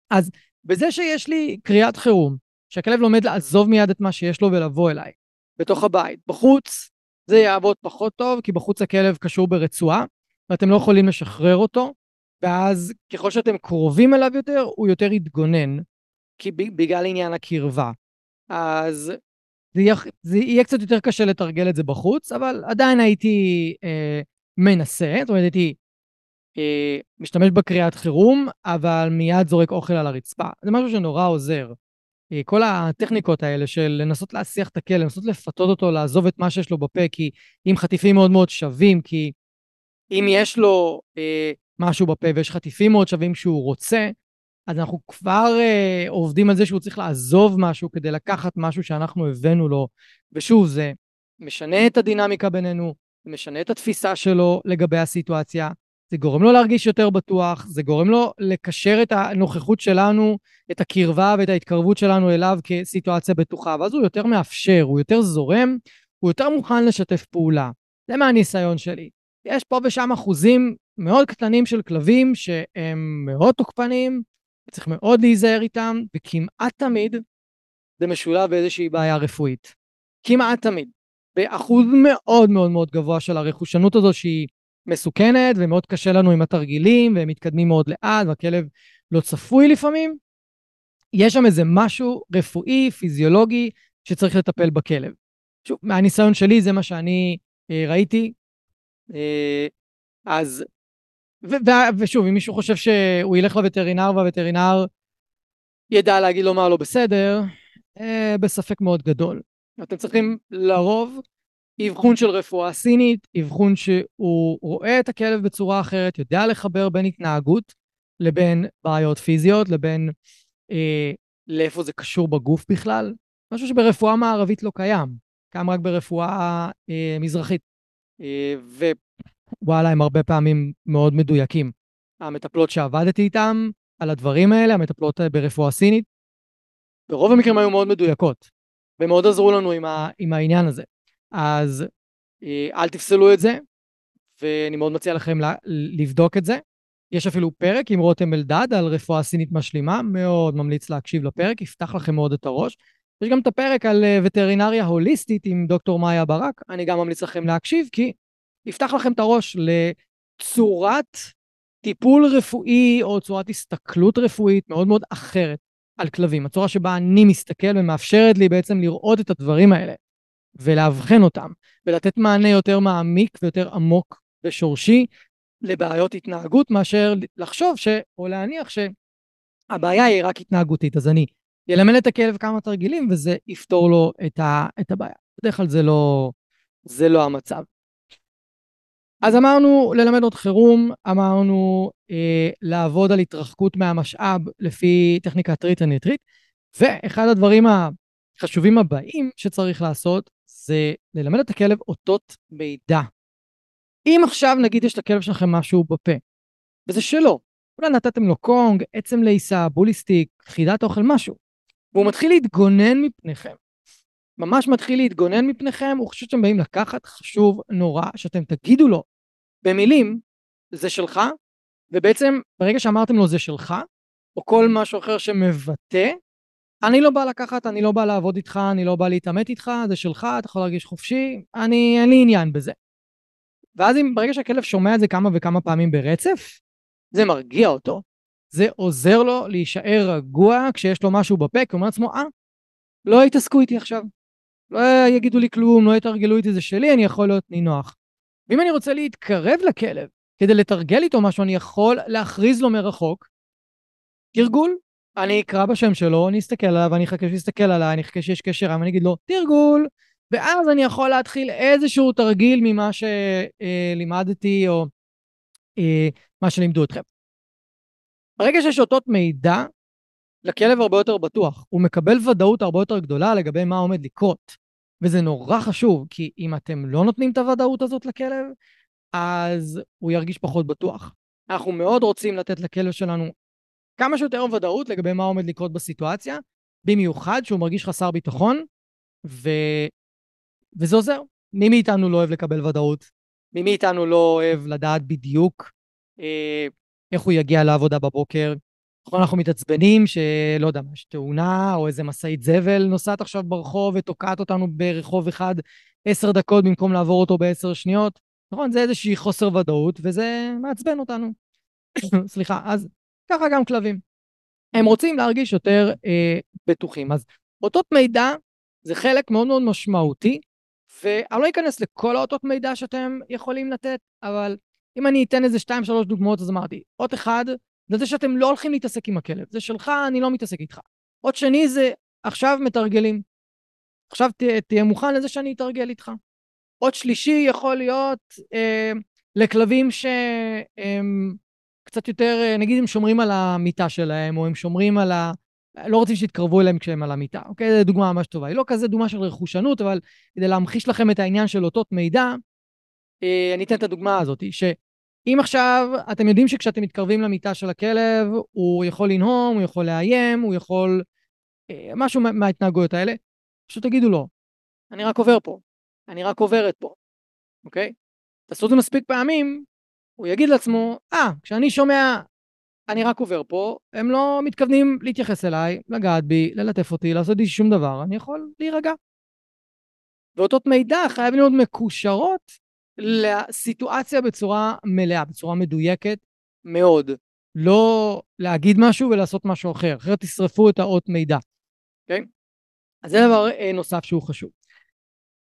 אז בזה שיש לי קריאת חירום, שהכלב לומד לעזוב מיד את מה שיש לו ולבוא אליי, בתוך הבית. בחוץ זה יעבוד פחות טוב, כי בחוץ הכלב קשור ברצועה, ואתם לא יכולים לשחרר אותו, ואז ככל שאתם קרובים אליו יותר, הוא יותר יתגונן, כי בגלל עניין הקרבה. אז זה יהיה, זה יהיה קצת יותר קשה לתרגל את זה בחוץ, אבל עדיין הייתי אה, מנסה, זאת אומרת הייתי אה, משתמש בקריאת חירום, אבל מיד זורק אוכל על הרצפה. זה משהו שנורא עוזר. אה, כל הטכניקות האלה של לנסות להסיח את הכלא, לנסות לפתות אותו, לעזוב את מה שיש לו בפה, כי אם חטיפים מאוד מאוד שווים, כי אם יש לו אה, משהו בפה ויש חטיפים מאוד שווים שהוא רוצה, אז אנחנו כבר אה, עובדים על זה שהוא צריך לעזוב משהו כדי לקחת משהו שאנחנו הבאנו לו. ושוב, זה משנה את הדינמיקה בינינו, זה משנה את התפיסה שלו לגבי הסיטואציה, זה גורם לו להרגיש יותר בטוח, זה גורם לו לקשר את הנוכחות שלנו, את הקרבה ואת ההתקרבות שלנו אליו כסיטואציה בטוחה, ואז הוא יותר מאפשר, הוא יותר זורם, הוא יותר מוכן לשתף פעולה. זה מהניסיון שלי. יש פה ושם אחוזים מאוד קטנים של כלבים שהם מאוד תוקפנים, צריך מאוד להיזהר איתם, וכמעט תמיד זה משולב באיזושהי בעיה רפואית. כמעט תמיד. באחוז מאוד מאוד מאוד גבוה של הרכושנות הזו שהיא מסוכנת ומאוד קשה לנו עם התרגילים והם מתקדמים מאוד לאט והכלב לא צפוי לפעמים, יש שם איזה משהו רפואי, פיזיולוגי, שצריך לטפל בכלב. שוב, מהניסיון שלי זה מה שאני אה, ראיתי. אה, אז, ו, ו, ושוב, אם מישהו חושב שהוא ילך לווטרינר והווטרינר ידע להגיד לו מה לא בסדר, אה, בספק מאוד גדול. אתם צריכים לרוב אבחון של רפואה סינית, אבחון שהוא רואה את הכלב בצורה אחרת, יודע לחבר בין התנהגות לבין בעיות פיזיות, לבין אה, לאיפה זה קשור בגוף בכלל, משהו שברפואה מערבית לא קיים, קיים רק ברפואה אה, מזרחית. אה, ווואלה, הם הרבה פעמים מאוד מדויקים. המטפלות שעבדתי איתן על הדברים האלה, המטפלות ברפואה סינית, ברוב המקרים היו מאוד מדויקות, ומאוד עזרו לנו עם, ה, עם העניין הזה. אז אה, אל תפסלו את זה, ואני מאוד מציע לכם לבדוק את זה. יש אפילו פרק עם רותם אלדד על רפואה סינית משלימה, מאוד ממליץ להקשיב לפרק, יפתח לכם מאוד את הראש. יש גם את הפרק על אה, וטרינריה הוליסטית עם דוקטור מאיה ברק, אני גם ממליץ לכם להקשיב, כי יפתח לכם את הראש לצורת טיפול רפואי או צורת הסתכלות רפואית מאוד מאוד אחרת על כלבים. הצורה שבה אני מסתכל ומאפשרת לי בעצם לראות את הדברים האלה. ולאבחן אותם, ולתת מענה יותר מעמיק ויותר עמוק ושורשי לבעיות התנהגות, מאשר לחשוב ש... או להניח שהבעיה היא רק התנהגותית. אז אני אלמד את הכלב כמה תרגילים וזה יפתור לו את, ה... את הבעיה. בדרך כלל זה לא, זה לא המצב. אז אמרנו ללמד עוד חירום, אמרנו אה, לעבוד על התרחקות מהמשאב לפי טכניקת treat and retreat, ואחד הדברים החשובים הבאים שצריך לעשות זה ללמד את הכלב אותות מידע. אם עכשיו נגיד יש לכלב שלכם משהו בפה, וזה שלו, אולי נתתם לו קונג, עצם לעיסה, בוליסטיק, חידת אוכל, משהו, והוא מתחיל להתגונן מפניכם, ממש מתחיל להתגונן מפניכם, הוא חושב שאתם באים לקחת, חשוב נורא שאתם תגידו לו במילים, זה שלך, ובעצם ברגע שאמרתם לו זה שלך, או כל משהו אחר שמבטא אני לא בא לקחת, אני לא בא לעבוד איתך, אני לא בא להתעמת איתך, זה שלך, אתה יכול להרגיש חופשי, אני, אין לי עניין בזה. ואז אם ברגע שהכלב שומע את זה כמה וכמה פעמים ברצף, זה מרגיע אותו. זה עוזר לו להישאר רגוע כשיש לו משהו בפה, כי הוא אומר לעצמו, אה, לא יתעסקו איתי עכשיו. לא יגידו לי כלום, לא יתרגלו איתי, זה שלי, אני יכול להיות נינוח. ואם אני רוצה להתקרב לכלב כדי לתרגל איתו משהו, אני יכול להכריז לו מרחוק, תרגול, אני אקרא בשם שלו, אני אסתכל עליו, אני אחכה שיסתכל עליי, אני אחכה שיש קשר אני אגיד לו, תרגול, ואז אני יכול להתחיל איזשהו תרגיל ממה שלימדתי או אה, מה שלימדו אתכם. ברגע שיש אותות מידע, לכלב הרבה יותר בטוח. הוא מקבל ודאות הרבה יותר גדולה לגבי מה עומד לקרות. וזה נורא חשוב, כי אם אתם לא נותנים את הוודאות הזאת לכלב, אז הוא ירגיש פחות בטוח. אנחנו מאוד רוצים לתת לכלב שלנו כמה שיותר ודאות לגבי מה עומד לקרות בסיטואציה, במיוחד שהוא מרגיש חסר ביטחון, ו... וזה עוזר. מי מאיתנו לא אוהב לקבל ודאות? מי מאיתנו לא אוהב לדעת בדיוק אה, איך הוא יגיע לעבודה בבוקר? נכון, אנחנו מתעצבנים שלא יודע, יש תאונה או איזה משאית זבל נוסעת עכשיו ברחוב ותוקעת אותנו ברחוב אחד עשר דקות במקום לעבור אותו בעשר שניות. נכון, זה איזושהי חוסר ודאות וזה מעצבן אותנו. סליחה, אז ככה גם כלבים. הם רוצים להרגיש יותר אה, בטוחים. אז אותות מידע זה חלק מאוד מאוד משמעותי, ואני לא אכנס לכל האותות מידע שאתם יכולים לתת, אבל אם אני אתן איזה שתיים שלוש דוגמאות, אז אמרתי, אות אחד, זה שאתם לא הולכים להתעסק עם הכלב, זה שלך, אני לא מתעסק איתך. אות שני זה, עכשיו מתרגלים. עכשיו ת, תהיה מוכן לזה שאני אתרגל איתך. אות שלישי יכול להיות אה, לכלבים שהם קצת יותר, אה, נגיד הם שומרים על המיטה שלהם, או הם שומרים על ה... לא רוצים שיתקרבו אליהם כשהם על המיטה, אוקיי? זו דוגמה ממש טובה. היא לא כזה דוגמה של רכושנות, אבל כדי להמחיש לכם את העניין של אותות מידע, אה, אני אתן את הדוגמה הזאת, אם עכשיו אתם יודעים שכשאתם מתקרבים למיטה של הכלב, הוא יכול לנהום, הוא יכול לאיים, הוא יכול... אה, משהו מההתנהגויות האלה, פשוט תגידו לו, אני רק עובר פה, אני רק עוברת פה, אוקיי? תעשו את זה מספיק פעמים, הוא יגיד לעצמו, אה, ah, כשאני שומע אני רק עובר פה, הם לא מתכוונים להתייחס אליי, לגעת בי, ללטף אותי, לעשות לי שום דבר, אני יכול להירגע. ואותות מידע חייבים להיות מקושרות לסיטואציה בצורה מלאה, בצורה מדויקת מאוד. לא להגיד משהו ולעשות משהו אחר, אחרת תשרפו את האות מידע, אוקיי? Okay? אז זה דבר אה, נוסף שהוא חשוב.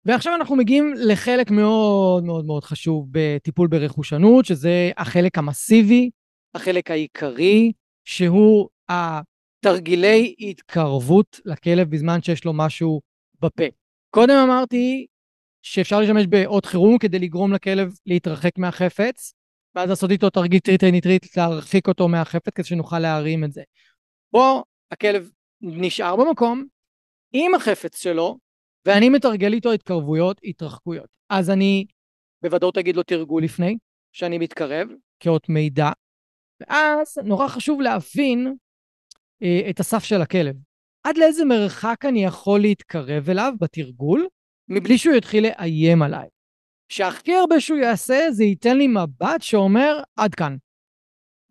ועכשיו אנחנו מגיעים לחלק מאוד מאוד מאוד חשוב בטיפול ברכושנות, שזה החלק המסיבי, החלק העיקרי, שהוא התרגילי התקרבות לכלב בזמן שיש לו משהו בפה. קודם אמרתי שאפשר להשתמש באות חירום כדי לגרום לכלב להתרחק מהחפץ, ואז לעשות איתו תרגיל טריטי ניטרית, להרחיק אותו מהחפץ כדי שנוכל להרים את זה. פה הכלב נשאר במקום עם החפץ שלו, ואני מתרגל איתו התקרבויות, התרחקויות. אז אני בוודאות אגיד לו תרגול לפני, שאני מתקרב, כאות מידע, ואז נורא חשוב להבין אה, את הסף של הכלב. עד לאיזה מרחק אני יכול להתקרב אליו בתרגול, מבלי שהוא יתחיל לאיים עליי. שהכי הרבה שהוא יעשה זה ייתן לי מבט שאומר עד כאן.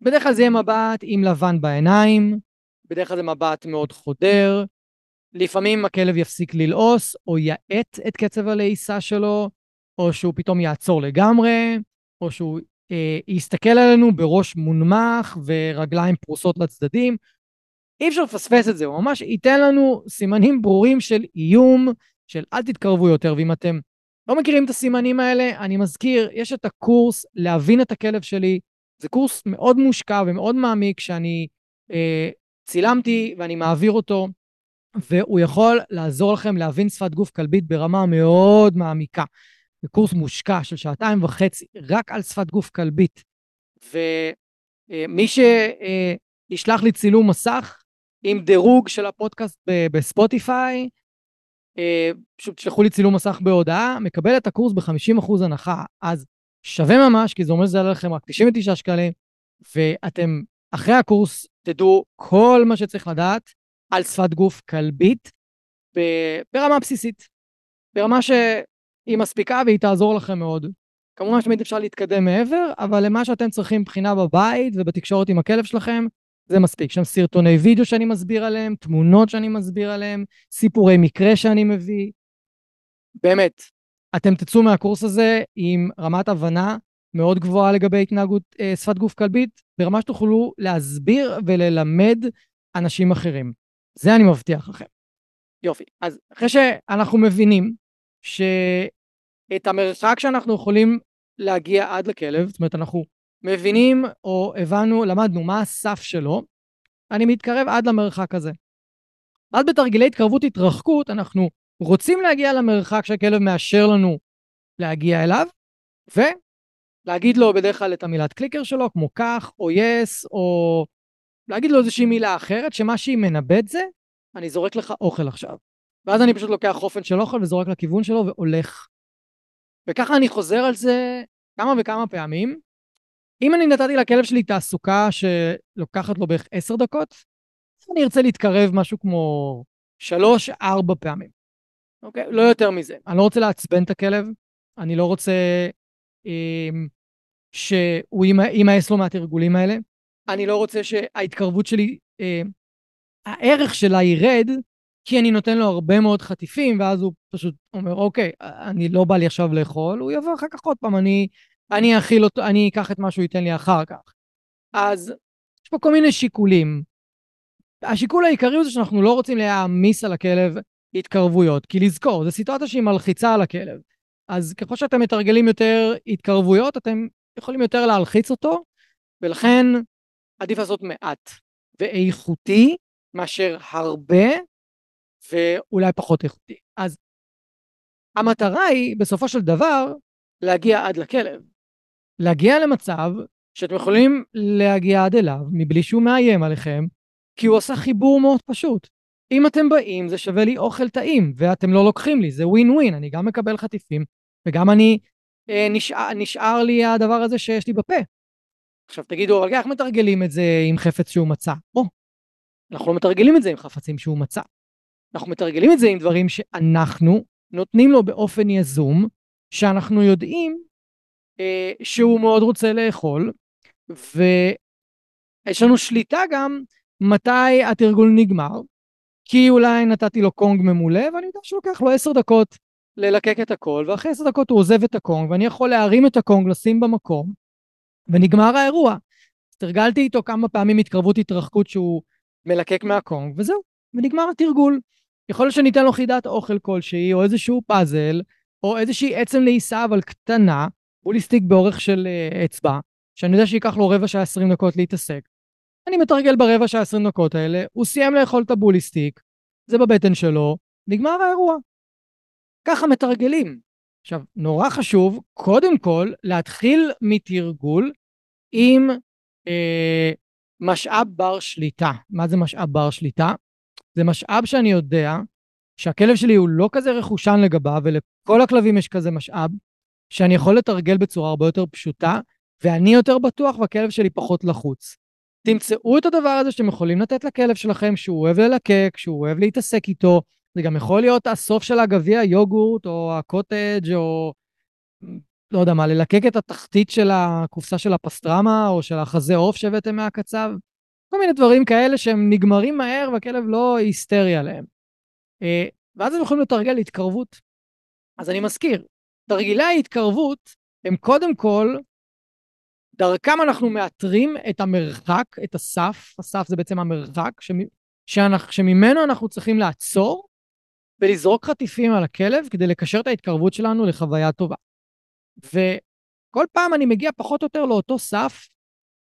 בדרך כלל זה יהיה מבט עם לבן בעיניים, בדרך כלל זה מבט מאוד חודר, לפעמים הכלב יפסיק ללעוס או יאט את קצב הלעיסה שלו, או שהוא פתאום יעצור לגמרי, או שהוא אה, יסתכל עלינו בראש מונמך ורגליים פרוסות לצדדים. אי אפשר לפספס את זה, הוא ממש ייתן לנו סימנים ברורים של איום, של אל תתקרבו יותר, ואם אתם לא מכירים את הסימנים האלה, אני מזכיר, יש את הקורס להבין את הכלב שלי, זה קורס מאוד מושקע ומאוד מעמיק שאני אה, צילמתי ואני מעביר אותו, והוא יכול לעזור לכם להבין שפת גוף כלבית ברמה מאוד מעמיקה. זה קורס מושקע של שעתיים וחצי רק על שפת גוף כלבית. ומי שישלח לי צילום מסך עם דירוג של הפודקאסט בספוטיפיי, אה, פשוט תשלחו לי צילום מסך בהודעה, מקבל את הקורס ב-50% הנחה. אז שווה ממש, כי זה אומר שזה יעלה לכם רק 99 שקלים, ואתם אחרי הקורס תדעו כל מה שצריך לדעת על שפת גוף כלבית ברמה בסיסית. ברמה ש... היא מספיקה והיא תעזור לכם מאוד. כמובן שתמיד אפשר להתקדם מעבר, אבל למה שאתם צריכים מבחינה בבית ובתקשורת עם הכלב שלכם, זה מספיק. שם סרטוני וידאו שאני מסביר עליהם, תמונות שאני מסביר עליהם, סיפורי מקרה שאני מביא. באמת, אתם תצאו מהקורס הזה עם רמת הבנה מאוד גבוהה לגבי התנהגות אה, שפת גוף כלבית, ברמה שתוכלו להסביר וללמד אנשים אחרים. זה אני מבטיח לכם. יופי. אז אחרי שאנחנו מבינים שאת המרחק שאנחנו יכולים להגיע עד לכלב, זאת אומרת אנחנו מבינים או הבנו, למדנו מה הסף שלו, אני מתקרב עד למרחק הזה. אז בתרגילי התקרבות התרחקות אנחנו רוצים להגיע למרחק שהכלב מאשר לנו להגיע אליו, ולהגיד לו בדרך כלל את המילת קליקר שלו, כמו כך, או יס, או להגיד לו איזושהי מילה אחרת, שמה שהיא מנבאת זה, אני זורק לך אוכל עכשיו. ואז אני פשוט לוקח חופן של אוכל וזורק לכיוון שלו והולך. וככה אני חוזר על זה כמה וכמה פעמים. אם אני נתתי לכלב שלי תעסוקה שלוקחת לו בערך עשר דקות, אני ארצה להתקרב משהו כמו שלוש, ארבע פעמים. אוקיי? לא יותר מזה. אני לא רוצה לעצבן את הכלב, אני לא רוצה אה, שהוא יימאס לו מהתרגולים האלה. אני לא רוצה שההתקרבות שלי, אה, הערך שלה ירד כי אני נותן לו הרבה מאוד חטיפים, ואז הוא פשוט אומר, אוקיי, אני לא בא לי עכשיו לאכול, הוא יבוא אחר כך עוד פעם, אני, אני אכיל אותו, אני אקח את מה שהוא ייתן לי אחר כך. אז יש פה כל מיני שיקולים. השיקול העיקרי הוא זה שאנחנו לא רוצים להעמיס על הכלב התקרבויות, כי לזכור, זו סיטואציה שהיא מלחיצה על הכלב. אז ככל שאתם מתרגלים יותר התקרבויות, אתם יכולים יותר להלחיץ אותו, ולכן עדיף לעשות מעט ואיכותי מאשר הרבה ואולי פחות איכותי. אז המטרה היא בסופו של דבר להגיע עד לכלב. להגיע למצב שאתם יכולים להגיע עד אליו מבלי שהוא מאיים עליכם, כי הוא עושה חיבור מאוד פשוט. אם אתם באים זה שווה לי אוכל טעים ואתם לא לוקחים לי, זה ווין ווין, אני גם מקבל חטיפים וגם אני, אה, נשאר, נשאר לי הדבר הזה שיש לי בפה. עכשיו תגידו, אבל איך מתרגלים את זה עם חפץ שהוא מצא? או, אנחנו לא מתרגלים את זה עם חפצים שהוא מצא. אנחנו מתרגלים את זה עם דברים שאנחנו נותנים לו באופן יזום, שאנחנו יודעים שהוא מאוד רוצה לאכול, ויש לנו שליטה גם מתי התרגול נגמר, כי אולי נתתי לו קונג ממולא, ואני יודע שלוקח לו עשר דקות ללקק את הכל, ואחרי עשר דקות הוא עוזב את ה Kong, ואני יכול להרים את ה Kong, לשים במקום, ונגמר האירוע. תרגלתי איתו כמה פעמים התקרבות התרחקות שהוא מלקק מה Kong, וזהו, ונגמר התרגול. יכול להיות שניתן לו חידת אוכל כלשהי, או איזשהו פאזל, או איזושהי עצם לעיסה, אבל קטנה, bully stick באורך של אה, אצבע, שאני יודע שייקח לו רבע שעה עשרים דקות להתעסק. אני מתרגל ברבע שעה עשרים דקות האלה, הוא סיים לאכול את ה bully stick, זה בבטן שלו, נגמר האירוע. ככה מתרגלים. עכשיו, נורא חשוב, קודם כל, להתחיל מתרגול עם אה, משאב בר שליטה. מה זה משאב בר שליטה? זה משאב שאני יודע שהכלב שלי הוא לא כזה רכושן לגביו, ולכל הכלבים יש כזה משאב, שאני יכול לתרגל בצורה הרבה יותר פשוטה, ואני יותר בטוח והכלב שלי פחות לחוץ. תמצאו את הדבר הזה שאתם יכולים לתת לכלב שלכם, שהוא אוהב ללקק, שהוא אוהב להתעסק איתו. זה גם יכול להיות הסוף של הגביע, יוגורט, או הקוטג', או לא יודע מה, ללקק את התחתית של הקופסה של הפסטרמה, או של החזה עוף שהבאתם מהקצב. כל מיני דברים כאלה שהם נגמרים מהר והכלב לא היסטרי עליהם. אה, ואז הם יכולים לתרגל התקרבות. אז אני מזכיר, תרגילי ההתקרבות הם קודם כל, דרכם אנחנו מאתרים את המרחק, את הסף, הסף זה בעצם המרחק, שאנחנו, שממנו אנחנו צריכים לעצור ולזרוק חטיפים על הכלב כדי לקשר את ההתקרבות שלנו לחוויה טובה. וכל פעם אני מגיע פחות או יותר לאותו סף,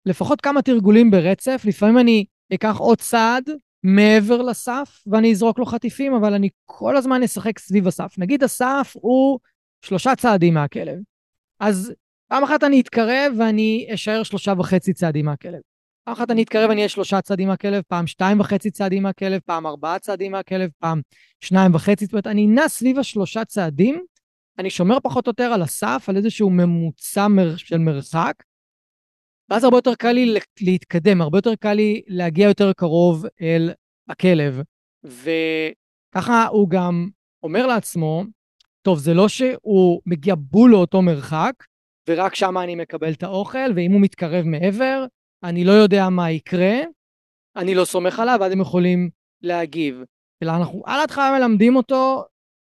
לפחות כמה תרגולים ברצף, לפעמים אני אקח עוד צעד מעבר לסף ואני אזרוק לו חטיפים, אבל אני כל הזמן אשחק סביב הסף. נגיד הסף הוא שלושה צעדים מהכלב. אז פעם אחת אני אתקרב ואני אשאר שלושה וחצי צעדים מהכלב. פעם אחת אני אתקרב ואני אהיה שלושה צעדים מהכלב, פעם שתיים וחצי צעדים מהכלב, פעם ארבעה צעדים מהכלב, פעם שניים וחצי, זאת אומרת, אני נע סביב השלושה צעדים, אני שומר פחות או יותר על הסף, על איזשהו ממוצע מר... של מרחק, ואז הרבה יותר קל לי להתקדם, הרבה יותר קל לי להגיע יותר קרוב אל הכלב. וככה הוא גם אומר לעצמו, טוב, זה לא שהוא מגיע בול לאותו מרחק, ורק שם אני מקבל את האוכל, ואם הוא מתקרב מעבר, אני לא יודע מה יקרה, אני לא סומך עליו, ואז הם יכולים להגיב. אלא אנחנו על ההתחלה מלמדים אותו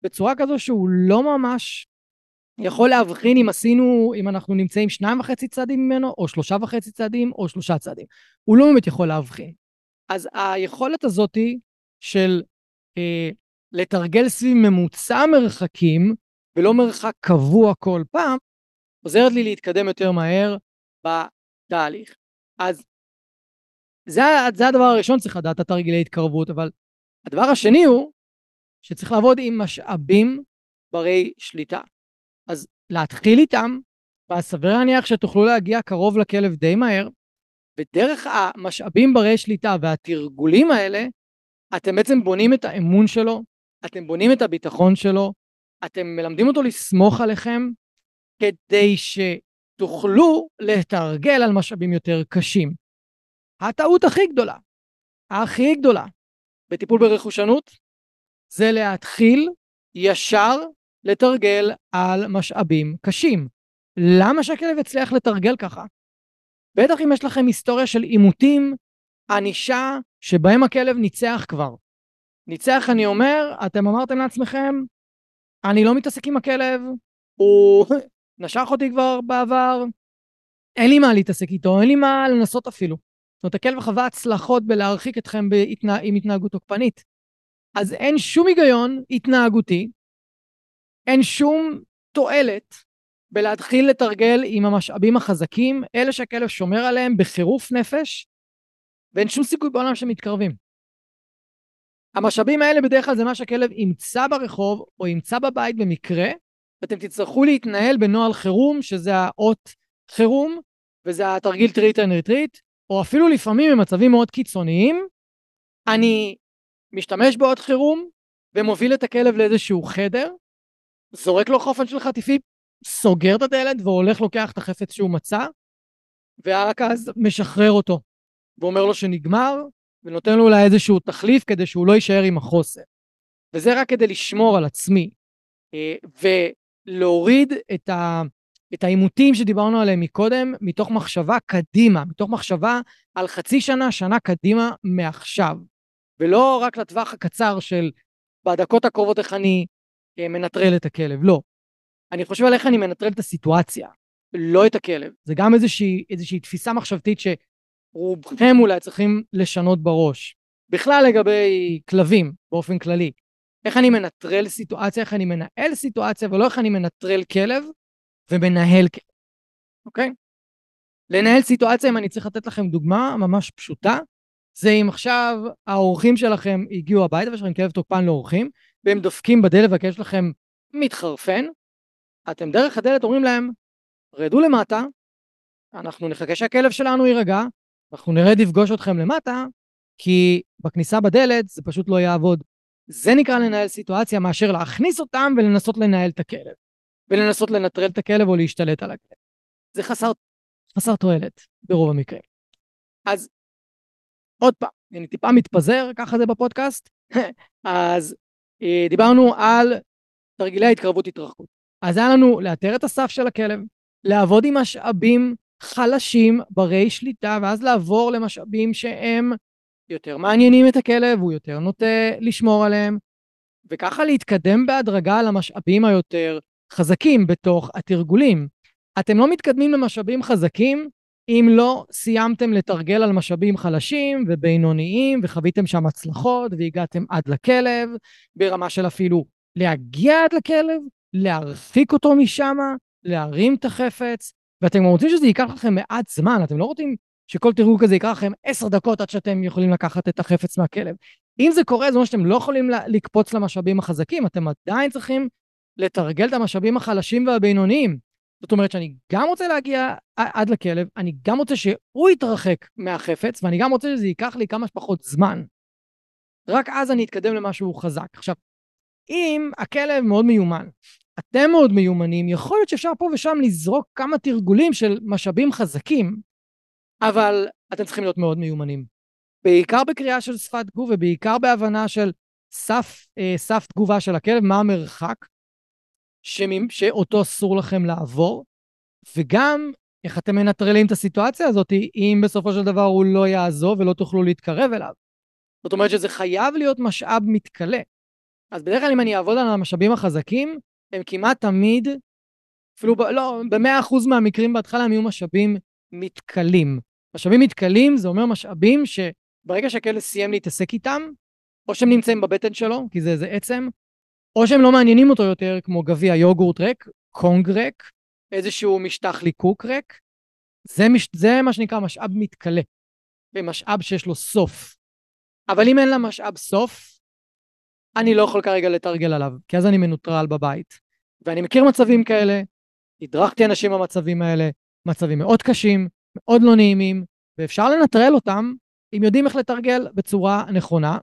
בצורה כזו שהוא לא ממש יכול להבחין אם עשינו, אם אנחנו נמצאים שניים וחצי צעדים ממנו, או שלושה וחצי צעדים, או שלושה צעדים. הוא לא באמת יכול להבחין. אז היכולת הזאתי של אה, לתרגל סביב ממוצע מרחקים, ולא מרחק קבוע כל פעם, עוזרת לי להתקדם יותר מהר בתהליך. אז זה, זה הדבר הראשון, צריך לדעת התרגילי התקרבות, אבל הדבר השני הוא שצריך לעבוד עם משאבים ברי שליטה. אז להתחיל איתם, ואז סביר להניח שתוכלו להגיע קרוב לכלב די מהר, ודרך המשאבים ברי שליטה והתרגולים האלה, אתם בעצם בונים את האמון שלו, אתם בונים את הביטחון שלו, אתם מלמדים אותו לסמוך עליכם, כדי שתוכלו לתרגל על משאבים יותר קשים. הטעות הכי גדולה, הכי גדולה, בטיפול ברכושנות, זה להתחיל ישר לתרגל על משאבים קשים. למה שהכלב יצליח לתרגל ככה? בטח אם יש לכם היסטוריה של עימותים, ענישה, שבהם הכלב ניצח כבר. ניצח, אני אומר, אתם אמרתם לעצמכם, אני לא מתעסק עם הכלב, הוא נשך אותי כבר בעבר, אין לי מה להתעסק איתו, אין לי מה לנסות אפילו. זאת אומרת, הכלב חווה הצלחות בלהרחיק אתכם בהתנה... עם התנהגות תוקפנית. אז אין שום היגיון התנהגותי אין שום תועלת בלהתחיל לתרגל עם המשאבים החזקים, אלה שהכלב שומר עליהם בחירוף נפש, ואין שום סיכוי בעולם שהם מתקרבים. המשאבים האלה בדרך כלל זה מה שהכלב ימצא ברחוב או ימצא בבית במקרה, ואתם תצטרכו להתנהל בנוהל חירום, שזה האות חירום, וזה התרגיל treat and retreat, או אפילו לפעמים במצבים מאוד קיצוניים, אני משתמש באות חירום ומוביל את הכלב לאיזשהו חדר, זורק לו חופן של חטיפים, סוגר את הדלת והולך לוקח את החפץ שהוא מצא, ורק אז משחרר אותו, ואומר לו שנגמר, ונותן לו אולי איזשהו תחליף כדי שהוא לא יישאר עם החוסר. וזה רק כדי לשמור על עצמי, אה, ולהוריד את, ה, את העימותים שדיברנו עליהם מקודם, מתוך מחשבה קדימה, מתוך מחשבה על חצי שנה, שנה קדימה מעכשיו, ולא רק לטווח הקצר של בדקות הקרובות איך אני אה, מנטרל את הכלב, לא. אני חושב על איך אני מנטרל את הסיטואציה, לא את הכלב. זה גם איזושהי, איזושהי תפיסה מחשבתית שרובכם אולי צריכים לשנות בראש. בכלל לגבי כלבים, באופן כללי. איך אני מנטרל סיטואציה, איך אני מנהל סיטואציה, ולא איך אני מנטרל כלב ומנהל כלב, אוקיי? לנהל סיטואציה, אם אני צריך לתת לכם דוגמה ממש פשוטה, זה אם עכשיו האורחים שלכם הגיעו הביתה ויש לכם כלב תוקפן לאורחים, והם דופקים בדלת והכלב שלכם מתחרפן, אתם דרך הדלת אומרים להם, רדו למטה, אנחנו נחכה שהכלב שלנו יירגע, אנחנו נרד לפגוש אתכם למטה, כי בכניסה בדלת זה פשוט לא יעבוד. זה נקרא לנהל סיטואציה מאשר להכניס אותם ולנסות לנהל את הכלב. ולנסות לנטרל את הכלב או להשתלט על הכלב. זה חסר, חסר תועלת ברוב המקרים. אז עוד פעם, אני טיפה מתפזר, ככה זה בפודקאסט. אז אה, דיברנו על תרגילי ההתקרבות התרחקות. אז היה לנו לאתר את הסף של הכלב, לעבוד עם משאבים חלשים, ברי שליטה, ואז לעבור למשאבים שהם יותר מעניינים את הכלב, הוא יותר נוטה לשמור עליהם, וככה להתקדם בהדרגה למשאבים היותר חזקים בתוך התרגולים. אתם לא מתקדמים למשאבים חזקים אם לא סיימתם לתרגל על משאבים חלשים ובינוניים וחוויתם שם הצלחות והגעתם עד לכלב, ברמה של אפילו להגיע עד לכלב, להרחיק אותו משם, להרים את החפץ, ואתם רוצים שזה ייקח לכם מעט זמן, אתם לא רוצים שכל תרגול כזה ייקח לכם עשר דקות עד שאתם יכולים לקחת את החפץ מהכלב. אם זה קורה, זה אומר שאתם לא יכולים לקפוץ למשאבים החזקים, אתם עדיין צריכים לתרגל את המשאבים החלשים והבינוניים. זאת אומרת שאני גם רוצה להגיע עד לכלב, אני גם רוצה שהוא יתרחק מהחפץ, ואני גם רוצה שזה ייקח לי כמה שפחות זמן. רק אז אני אתקדם למשהו חזק. עכשיו, אם הכלב מאוד מיומן, אתם מאוד מיומנים, יכול להיות שאפשר פה ושם לזרוק כמה תרגולים של משאבים חזקים, אבל אתם צריכים להיות מאוד מיומנים. בעיקר בקריאה של שפת גוף ובעיקר בהבנה של סף, אה, סף תגובה של הכלב, מה המרחק שמ, שאותו אסור לכם לעבור, וגם איך אתם מנטרלים את הסיטואציה הזאת אם בסופו של דבר הוא לא יעזוב ולא תוכלו להתקרב אליו. זאת אומרת שזה חייב להיות משאב מתכלה. אז בדרך כלל אם אני אעבוד על המשאבים החזקים, הם כמעט תמיד, אפילו ב, לא, במאה אחוז מהמקרים בהתחלה הם יהיו משאבים מתכלים. משאבים מתכלים זה אומר משאבים שברגע שהכלב סיים להתעסק איתם, או שהם נמצאים בבטן שלו, כי זה איזה עצם, או שהם לא מעניינים אותו יותר, כמו גביע יוגורט ריק, קונג ריק, איזשהו משטח ליקוק ריק. זה, מש... זה מה שנקרא משאב מתכלה, ומשאב שיש לו סוף. אבל אם אין לה משאב סוף, אני לא יכול כרגע לתרגל עליו, כי אז אני מנוטרל בבית. ואני מכיר מצבים כאלה, הדרכתי אנשים במצבים האלה, מצבים מאוד קשים, מאוד לא נעימים, ואפשר לנטרל אותם אם יודעים איך לתרגל בצורה נכונה,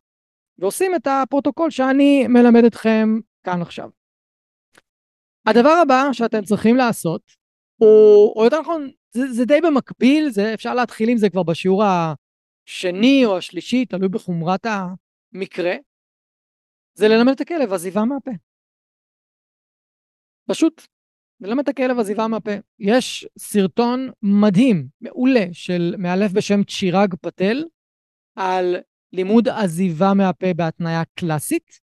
ועושים את הפרוטוקול שאני מלמד אתכם כאן עכשיו. הדבר הבא שאתם צריכים לעשות, הוא, או יותר נכון, זה, זה די במקביל, זה אפשר להתחיל עם זה כבר בשיעור השני או השלישי, תלוי בחומרת המקרה, זה ללמד את הכלב עזיבה מהפה. פשוט, ללמד את הכלב עזיבה מהפה. יש סרטון מדהים, מעולה, של מאלף בשם צ'יראג פטל, על לימוד עזיבה מהפה בהתניה קלאסית.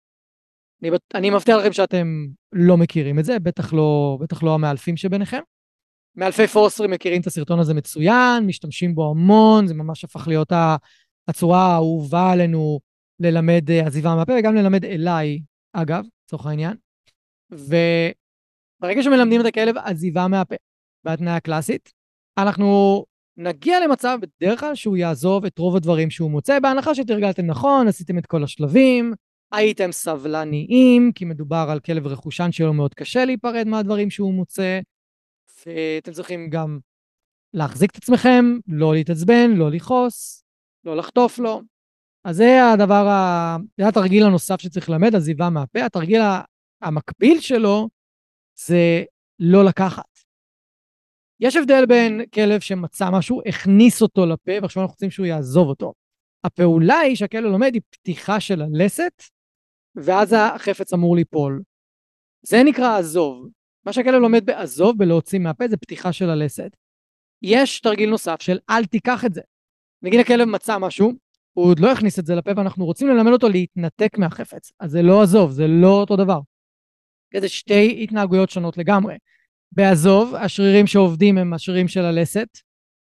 אני, אני מבטיח לכם שאתם לא מכירים את זה, בטח לא, בטח לא המאלפים שביניכם. מאלפי פורסטרי מכירים את הסרטון הזה מצוין, משתמשים בו המון, זה ממש הפך להיות הצורה האהובה עלינו ללמד אה, עזיבה מהפה, וגם ללמד אליי, אגב, לצורך העניין. וברגע שמלמדים את הכלב עזיבה מהפה בהתניה קלאסית, אנחנו נגיע למצב בדרך כלל שהוא יעזוב את רוב הדברים שהוא מוצא, בהנחה שתרגלתם נכון, עשיתם את כל השלבים, הייתם סבלניים, כי מדובר על כלב רכושן שלו מאוד קשה להיפרד מהדברים שהוא מוצא, ואתם צריכים גם להחזיק את עצמכם, לא להתעצבן, לא לכעוס, לא לחטוף לו. אז זה הדבר, ה... זה התרגיל הנוסף שצריך ללמד, עזיבה מהפה. התרגיל המקביל שלו זה לא לקחת. יש הבדל בין כלב שמצא משהו, הכניס אותו לפה, ועכשיו אנחנו רוצים שהוא יעזוב אותו. הפעולה היא שהכלב לומד היא פתיחה של הלסת, ואז החפץ אמור ליפול. זה נקרא עזוב. מה שהכלב לומד בעזוב, בלהוציא מהפה, זה פתיחה של הלסת. יש תרגיל נוסף של אל תיקח את זה. נגיד הכלב מצא משהו, הוא עוד לא הכניס את זה לפה, ואנחנו רוצים ללמד אותו להתנתק מהחפץ. אז זה לא עזוב, זה לא אותו דבר. זה שתי התנהגויות שונות לגמרי. בעזוב, השרירים שעובדים הם השרירים של הלסת,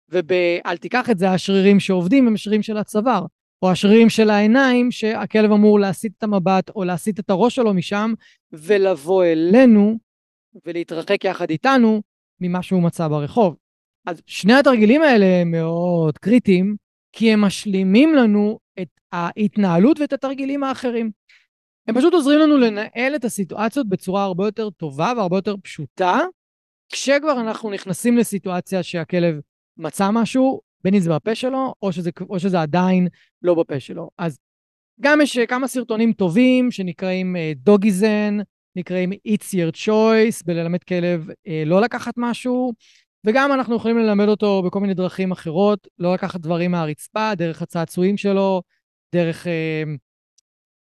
וב"אל תיקח את זה", השרירים שעובדים הם השרירים של הצוואר, או השרירים של העיניים, שהכלב אמור להסיט את המבט או להסיט את הראש שלו משם, ולבוא אלינו ולהתרחק יחד איתנו ממה שהוא מצא ברחוב. אז שני התרגילים האלה הם מאוד קריטיים, כי הם משלימים לנו את ההתנהלות ואת התרגילים האחרים. הם פשוט עוזרים לנו לנהל את הסיטואציות בצורה הרבה יותר טובה והרבה יותר פשוטה, כשכבר אנחנו נכנסים לסיטואציה שהכלב מצא משהו, בין אם זה בפה שלו, או שזה, או שזה עדיין לא בפה שלו. אז גם יש כמה סרטונים טובים שנקראים דוגיזן, uh, נקראים It's Your Choice, בללמד כלב uh, לא לקחת משהו, וגם אנחנו יכולים ללמד אותו בכל מיני דרכים אחרות, לא לקחת דברים מהרצפה, דרך הצעצועים שלו, דרך uh,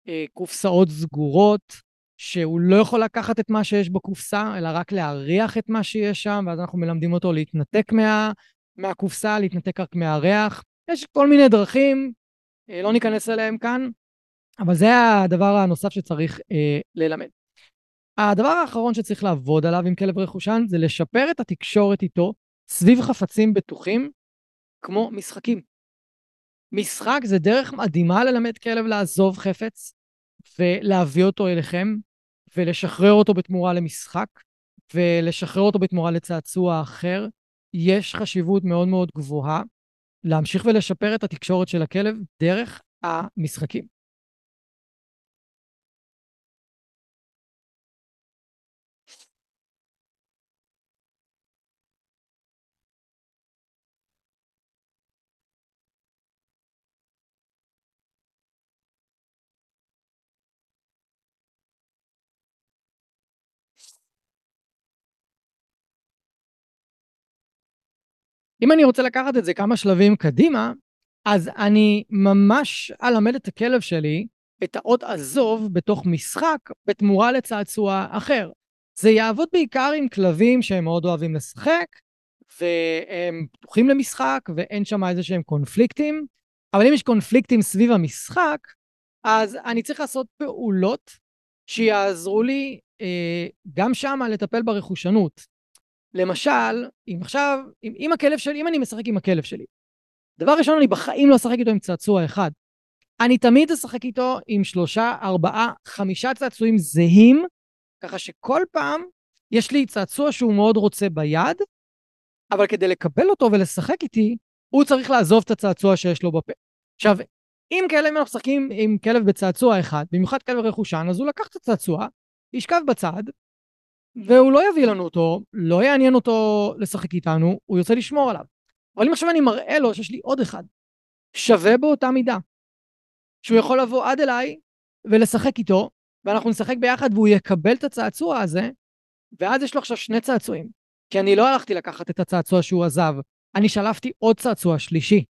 uh, קופסאות סגורות, שהוא לא יכול לקחת את מה שיש בקופסה, אלא רק להריח את מה שיש שם, ואז אנחנו מלמדים אותו להתנתק מה, מהקופסה, להתנתק רק מהריח. יש כל מיני דרכים, אה, לא ניכנס אליהם כאן, אבל זה הדבר הנוסף שצריך אה, ללמד. הדבר האחרון שצריך לעבוד עליו עם כלב רכושן זה לשפר את התקשורת איתו סביב חפצים בטוחים, כמו משחקים. משחק זה דרך מדהימה ללמד כלב לעזוב חפץ ולהביא אותו אליכם ולשחרר אותו בתמורה למשחק ולשחרר אותו בתמורה לצעצוע אחר. יש חשיבות מאוד מאוד גבוהה להמשיך ולשפר את התקשורת של הכלב דרך המשחקים. אם אני רוצה לקחת את זה כמה שלבים קדימה, אז אני ממש אלמד את הכלב שלי את האות עזוב בתוך משחק בתמורה לצעצוע אחר. זה יעבוד בעיקר עם כלבים שהם מאוד אוהבים לשחק, והם פתוחים למשחק, ואין שם איזה שהם קונפליקטים, אבל אם יש קונפליקטים סביב המשחק, אז אני צריך לעשות פעולות שיעזרו לי אה, גם שם לטפל ברכושנות. למשל, אם עכשיו, אם, אם הכלב שלי, אם אני משחק עם הכלב שלי, דבר ראשון, אני בחיים לא אשחק איתו עם צעצוע אחד. אני תמיד אשחק איתו עם שלושה, ארבעה, חמישה צעצועים זהים, ככה שכל פעם יש לי צעצוע שהוא מאוד רוצה ביד, אבל כדי לקבל אותו ולשחק איתי, הוא צריך לעזוב את הצעצוע שיש לו בפה. עכשיו, אם כלב, אם אנחנו משחקים עם כלב בצעצוע אחד, במיוחד כלב רכושן, אז הוא לקח את הצעצוע, ישכב בצד, והוא לא יביא לנו אותו, לא יעניין אותו לשחק איתנו, הוא ירצה לשמור עליו. אבל אם עכשיו אני מראה לו שיש לי עוד אחד, שווה באותה מידה, שהוא יכול לבוא עד אליי ולשחק איתו, ואנחנו נשחק ביחד והוא יקבל את הצעצוע הזה, ואז יש לו עכשיו שני צעצועים. כי אני לא הלכתי לקחת את הצעצוע שהוא עזב, אני שלפתי עוד צעצוע שלישי.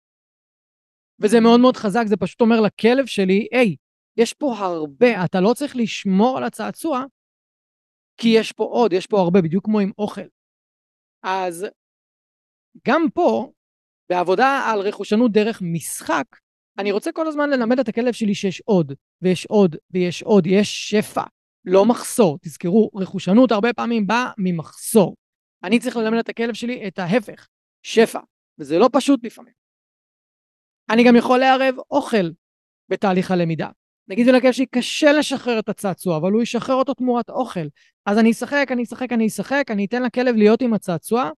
וזה מאוד מאוד חזק, זה פשוט אומר לכלב שלי, היי, יש פה הרבה, אתה לא צריך לשמור על הצעצוע, כי יש פה עוד, יש פה הרבה, בדיוק כמו עם אוכל. אז גם פה, בעבודה על רכושנות דרך משחק, אני רוצה כל הזמן ללמד את הכלב שלי שיש עוד, ויש עוד, ויש עוד, יש שפע, לא מחסור. תזכרו, רכושנות הרבה פעמים באה ממחסור. אני צריך ללמד את הכלב שלי את ההפך, שפע, וזה לא פשוט לפעמים. אני גם יכול לערב אוכל בתהליך הלמידה. נגיד לכלב שלי קשה לשחרר את הצעצוע, אבל הוא ישחרר אותו תמורת אוכל. אז אני אשחק, אני אשחק, אני אשחק, אני אתן לכלב להיות עם הצעצוע,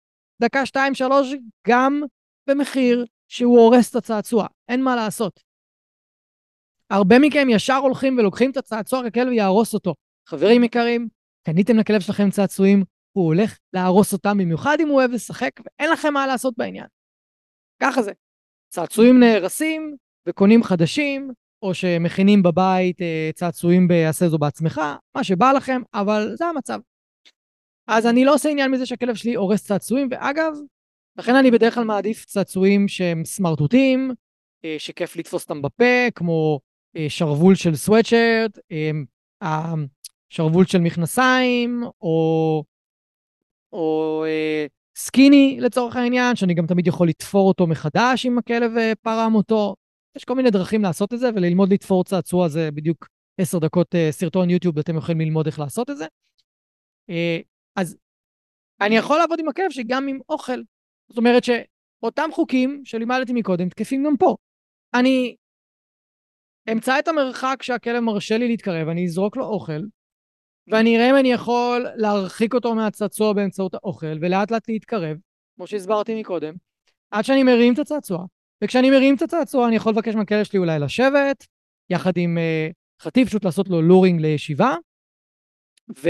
דקה, שתיים, שלוש, גם במחיר שהוא הורס את הצעצוע. אין מה לעשות. הרבה מכם ישר הולכים ולוקחים את הצעצוע, הכלב יהרוס אותו. חברים יקרים, קניתם לכלב שלכם צעצועים, הוא הולך להרוס אותם, במיוחד אם הוא אוהב לשחק, ואין לכם מה לעשות בעניין. ככה זה. צעצועים נהרסים וקונים חדשים, או שמכינים בבית אה, צעצועים בעשה זו בעצמך, מה שבא לכם, אבל זה המצב. אז אני לא עושה עניין מזה שהכלב שלי הורס צעצועים, ואגב, לכן אני בדרך כלל מעדיף צעצועים שהם סמרטוטים, אה, שכיף לתפוס אותם בפה, כמו אה, שרוול של סוואטשרט, שרוול של מכנסיים, או, או סקיני לצורך העניין, שאני גם תמיד יכול לתפור אותו מחדש אם הכלב פרם אותו. יש כל מיני דרכים לעשות את זה, וללמוד לתפור צעצוע זה בדיוק עשר דקות סרטון יוטיוב, אתם יכולים ללמוד איך לעשות את זה. אז אני יכול לעבוד עם הכלב שגם עם אוכל. זאת אומרת שאותם חוקים שלימדתי מקודם תקפים גם פה. אני אמצא את המרחק שהכלב מרשה לי להתקרב, אני אזרוק לו אוכל, ואני אראה אם אני יכול להרחיק אותו מהצעצוע באמצעות האוכל, ולאט לאט להתקרב, כמו שהסברתי מקודם, עד שאני מרים את הצעצוע. וכשאני מרים את הצעצוע אני יכול לבקש מהכלב שלי אולי לשבת, יחד עם uh, חטיף, פשוט לעשות לו לורינג לישיבה, ו...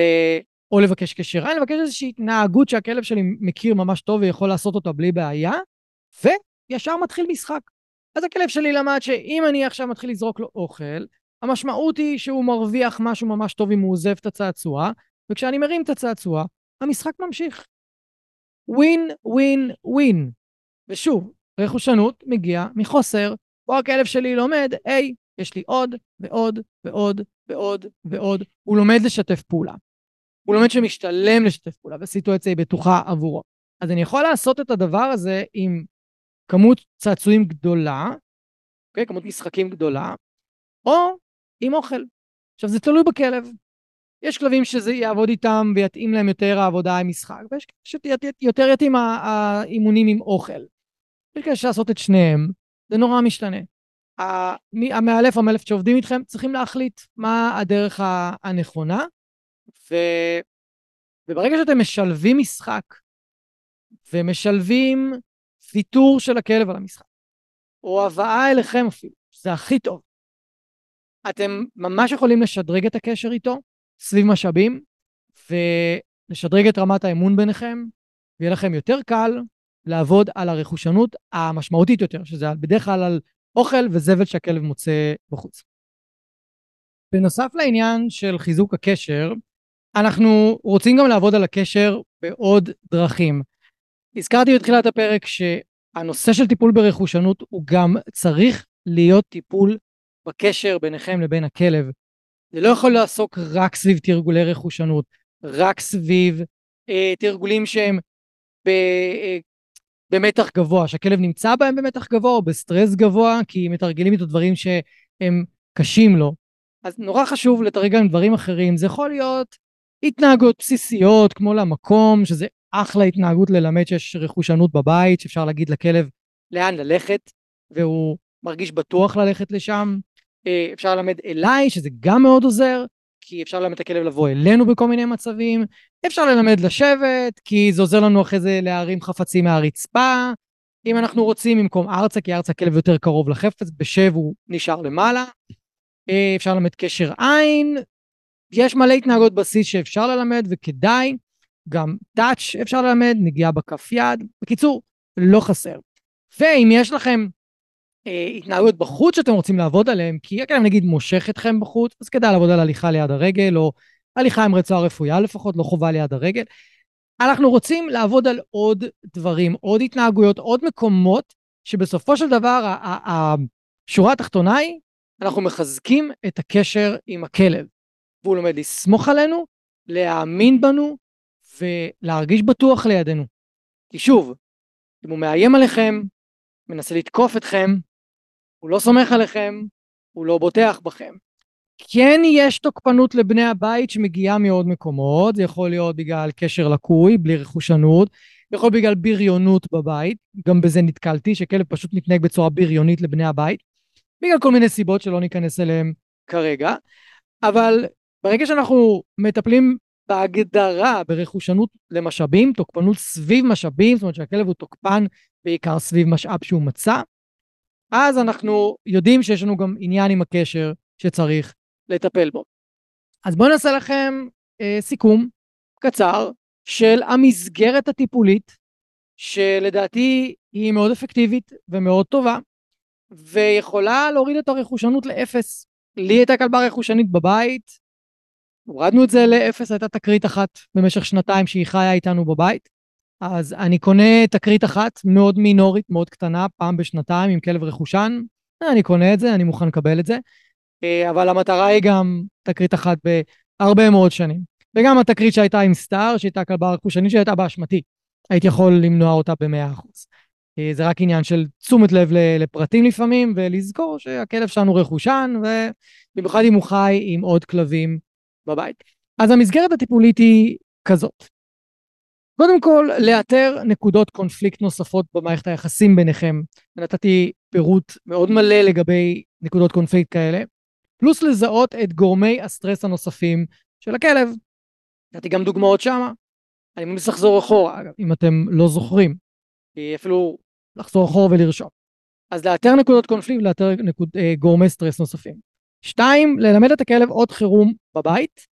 או לבקש קשר עין, לבקש איזושהי התנהגות שהכלב שלי מכיר ממש טוב ויכול לעשות אותה בלי בעיה, וישר מתחיל משחק. אז הכלב שלי למד שאם אני עכשיו מתחיל לזרוק לו אוכל, המשמעות היא שהוא מרוויח משהו ממש טוב אם הוא עוזב את הצעצוע, וכשאני מרים את הצעצוע, המשחק ממשיך. ווין, ווין, ווין. ושוב, רכושנות מגיע מחוסר, פה הכלב שלי לומד, היי, יש לי עוד ועוד ועוד ועוד ועוד. הוא לומד לשתף פעולה. הוא לומד שמשתלם לשתף פעולה, והסיטואציה היא בטוחה עבורו. אז אני יכול לעשות את הדבר הזה עם כמות צעצועים גדולה, אוקיי? כמות משחקים גדולה, או עם אוכל. עכשיו, זה תלוי בכלב. יש כלבים שזה יעבוד איתם ויתאים להם יותר העבודה עם משחק, ויש כאלה שיותר יתאים האימונים עם אוכל. יש כאלה לעשות את שניהם, זה נורא משתנה. המאלף או המאלף שעובדים איתכם צריכים להחליט מה הדרך הנכונה, ו... וברגע שאתם משלבים משחק ומשלבים ויתור של הכלב על המשחק, או הבאה אליכם אפילו, שזה הכי טוב. אתם ממש יכולים לשדרג את הקשר איתו סביב משאבים, ולשדרג את רמת האמון ביניכם, ויהיה לכם יותר קל לעבוד על הרכושנות המשמעותית יותר, שזה בדרך כלל על אוכל וזבל שהכלב מוצא בחוץ. בנוסף לעניין של חיזוק הקשר, אנחנו רוצים גם לעבוד על הקשר בעוד דרכים. הזכרתי בתחילת הפרק שהנושא של טיפול ברכושנות הוא גם צריך להיות טיפול בקשר ביניכם לבין הכלב. זה לא יכול לעסוק רק סביב תרגולי רכושנות, רק סביב אה, תרגולים שהם אה, במתח גבוה, שהכלב נמצא בהם במתח גבוה או בסטרס גבוה, כי מתרגלים איתו דברים שהם קשים לו. אז נורא חשוב לתרגל עם דברים אחרים, זה יכול להיות התנהגות בסיסיות כמו למקום, שזה אחלה התנהגות ללמד שיש רכושנות בבית, שאפשר להגיד לכלב לאן ללכת, והוא מרגיש בטוח ללכת לשם. אה, אפשר ללמד אליי, שזה גם מאוד עוזר, כי אפשר ללמד את הכלב לבוא אלינו בכל מיני מצבים. אפשר ללמד לשבת, כי זה עוזר לנו אחרי זה להרים חפצים מהרצפה. אם אנחנו רוצים במקום ארצה, כי ארצה הכלב יותר קרוב לחפץ, בשב הוא נשאר למעלה. אה, אפשר ללמד קשר עין, יש מלא התנהגות בסיס שאפשר ללמד וכדאי, גם טאץ' אפשר ללמד, נגיעה בכף יד. בקיצור, לא חסר. ואם יש לכם התנהגויות בחוץ שאתם רוצים לעבוד עליהן, כי הכלב נגיד מושך אתכם בחוץ, אז כדאי לעבוד על הליכה ליד הרגל, או הליכה עם רצועה רפויה לפחות, לא חובה ליד הרגל. אנחנו רוצים לעבוד על עוד דברים, עוד התנהגויות, עוד מקומות, שבסופו של דבר השורה התחתונה היא, אנחנו מחזקים את הקשר עם הכלב. והוא לומד לסמוך עלינו, להאמין בנו ולהרגיש בטוח לידינו. כי שוב, אם הוא מאיים עליכם, מנסה לתקוף אתכם, הוא לא סומך עליכם, הוא לא בוטח בכם. כן יש תוקפנות לבני הבית שמגיעה מעוד מקומות, זה יכול להיות בגלל קשר לקוי, בלי רכושנות, יכול להיות בגלל בריונות בבית, גם בזה נתקלתי, שכלב פשוט מתנהג בצורה בריונית לבני הבית, בגלל כל מיני סיבות שלא ניכנס אליהן כרגע, אבל ברגע שאנחנו מטפלים בהגדרה ברכושנות למשאבים, תוקפנות סביב משאבים, זאת אומרת שהכלב הוא תוקפן בעיקר סביב משאב שהוא מצא, אז אנחנו יודעים שיש לנו גם עניין עם הקשר שצריך לטפל בו. אז בואו נעשה לכם אה, סיכום קצר של המסגרת הטיפולית, שלדעתי היא מאוד אפקטיבית ומאוד טובה, ויכולה להוריד את הרכושנות לאפס. לי הייתה כלבה רכושנית בבית, הורדנו את זה לאפס, הייתה תקרית אחת במשך שנתיים שהיא חיה איתנו בבית. אז אני קונה תקרית אחת מאוד מינורית, מאוד קטנה, פעם בשנתיים עם כלב רכושן. אני קונה את זה, אני מוכן לקבל את זה. אה, אבל המטרה היא גם תקרית אחת בהרבה מאוד שנים. וגם התקרית שהייתה עם סטאר, שהייתה כלבה רכושנית שהייתה באשמתי. הייתי יכול למנוע אותה ב-100%. אה, זה רק עניין של תשומת לב לפרטים לפעמים, ולזכור שהכלב שלנו רכושן, ובמיוחד אם הוא חי עם עוד כלבים בבית. אז המסגרת הטיפולית היא כזאת. קודם כל, לאתר נקודות קונפליקט נוספות במערכת היחסים ביניכם. נתתי פירוט מאוד מלא לגבי נקודות קונפליקט כאלה, פלוס לזהות את גורמי הסטרס הנוספים של הכלב. נתתי גם דוגמאות שמה. אני ממליץ לחזור אחורה, אגב, אם אתם לא זוכרים. אפילו לחזור אחורה ולרשום. אז לאתר נקודות קונפליקט ולאתר נקוד, אה, גורמי סטרס נוספים. שתיים, ללמד את הכלב אות חירום בבית,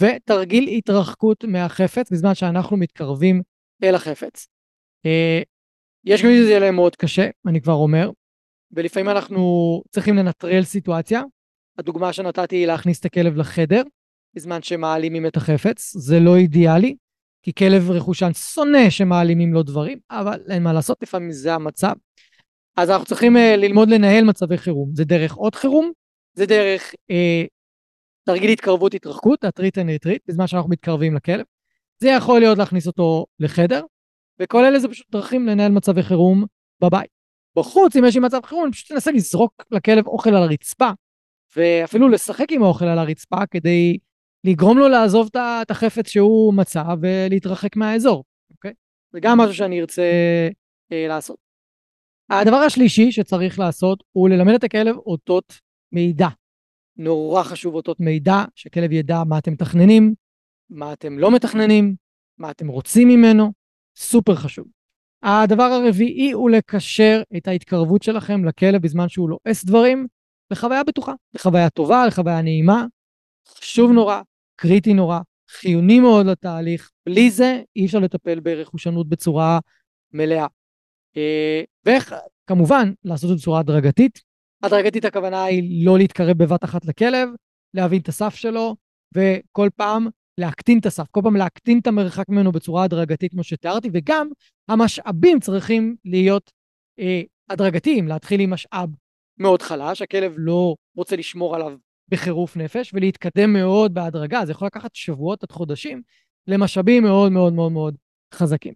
ותרגיל התרחקות מהחפץ בזמן שאנחנו מתקרבים אל החפץ. אה, יש גם שזה יהיה להם מאוד קשה, אני כבר אומר, ולפעמים אנחנו צריכים לנטרל סיטואציה. הדוגמה שנתתי היא להכניס את הכלב לחדר בזמן שמעלימים את החפץ, זה לא אידיאלי, כי כלב רכושן שונא שמעלימים לו דברים, אבל אין מה לעשות, לפעמים זה המצב. אז אנחנו צריכים אה, ללמוד לנהל מצבי חירום. זה דרך אות חירום, זה דרך אה, תרגיל התקרבות התרחקות, ה treat and retreat, בזמן שאנחנו מתקרבים לכלב. זה יכול להיות להכניס אותו לחדר, וכל אלה זה פשוט דרכים לנהל מצבי חירום בבית. בחוץ, אם יש לי מצב חירום, אני פשוט אנסה לזרוק לכלב אוכל על הרצפה, ואפילו לשחק עם האוכל על הרצפה כדי לגרום לו לעזוב את החפץ שהוא מצא ולהתרחק מהאזור, אוקיי? זה גם משהו שאני ארצה אה, לעשות. הדבר השלישי שצריך לעשות הוא ללמד את הכלב אותות מידע. נורא חשוב אותות מידע, שכלב ידע מה אתם מתכננים, מה אתם לא מתכננים, מה אתם רוצים ממנו, סופר חשוב. הדבר הרביעי הוא לקשר את ההתקרבות שלכם לכלב בזמן שהוא לועס דברים לחוויה בטוחה, לחוויה טובה, לחוויה נעימה. חשוב נורא, קריטי נורא, חיוני מאוד לתהליך. בלי זה אי אפשר לטפל ברכושנות בצורה מלאה. אה, ואיך, כמובן, לעשות את זה בצורה הדרגתית. הדרגתית הכוונה היא לא להתקרב בבת אחת לכלב, להבין את הסף שלו, וכל פעם להקטין את הסף, כל פעם להקטין את המרחק ממנו בצורה הדרגתית כמו שתיארתי, וגם המשאבים צריכים להיות אה, הדרגתיים, להתחיל עם משאב מאוד חלש, הכלב לא רוצה לשמור עליו בחירוף נפש, ולהתקדם מאוד בהדרגה, זה יכול לקחת שבועות עד חודשים למשאבים מאוד מאוד מאוד מאוד חזקים.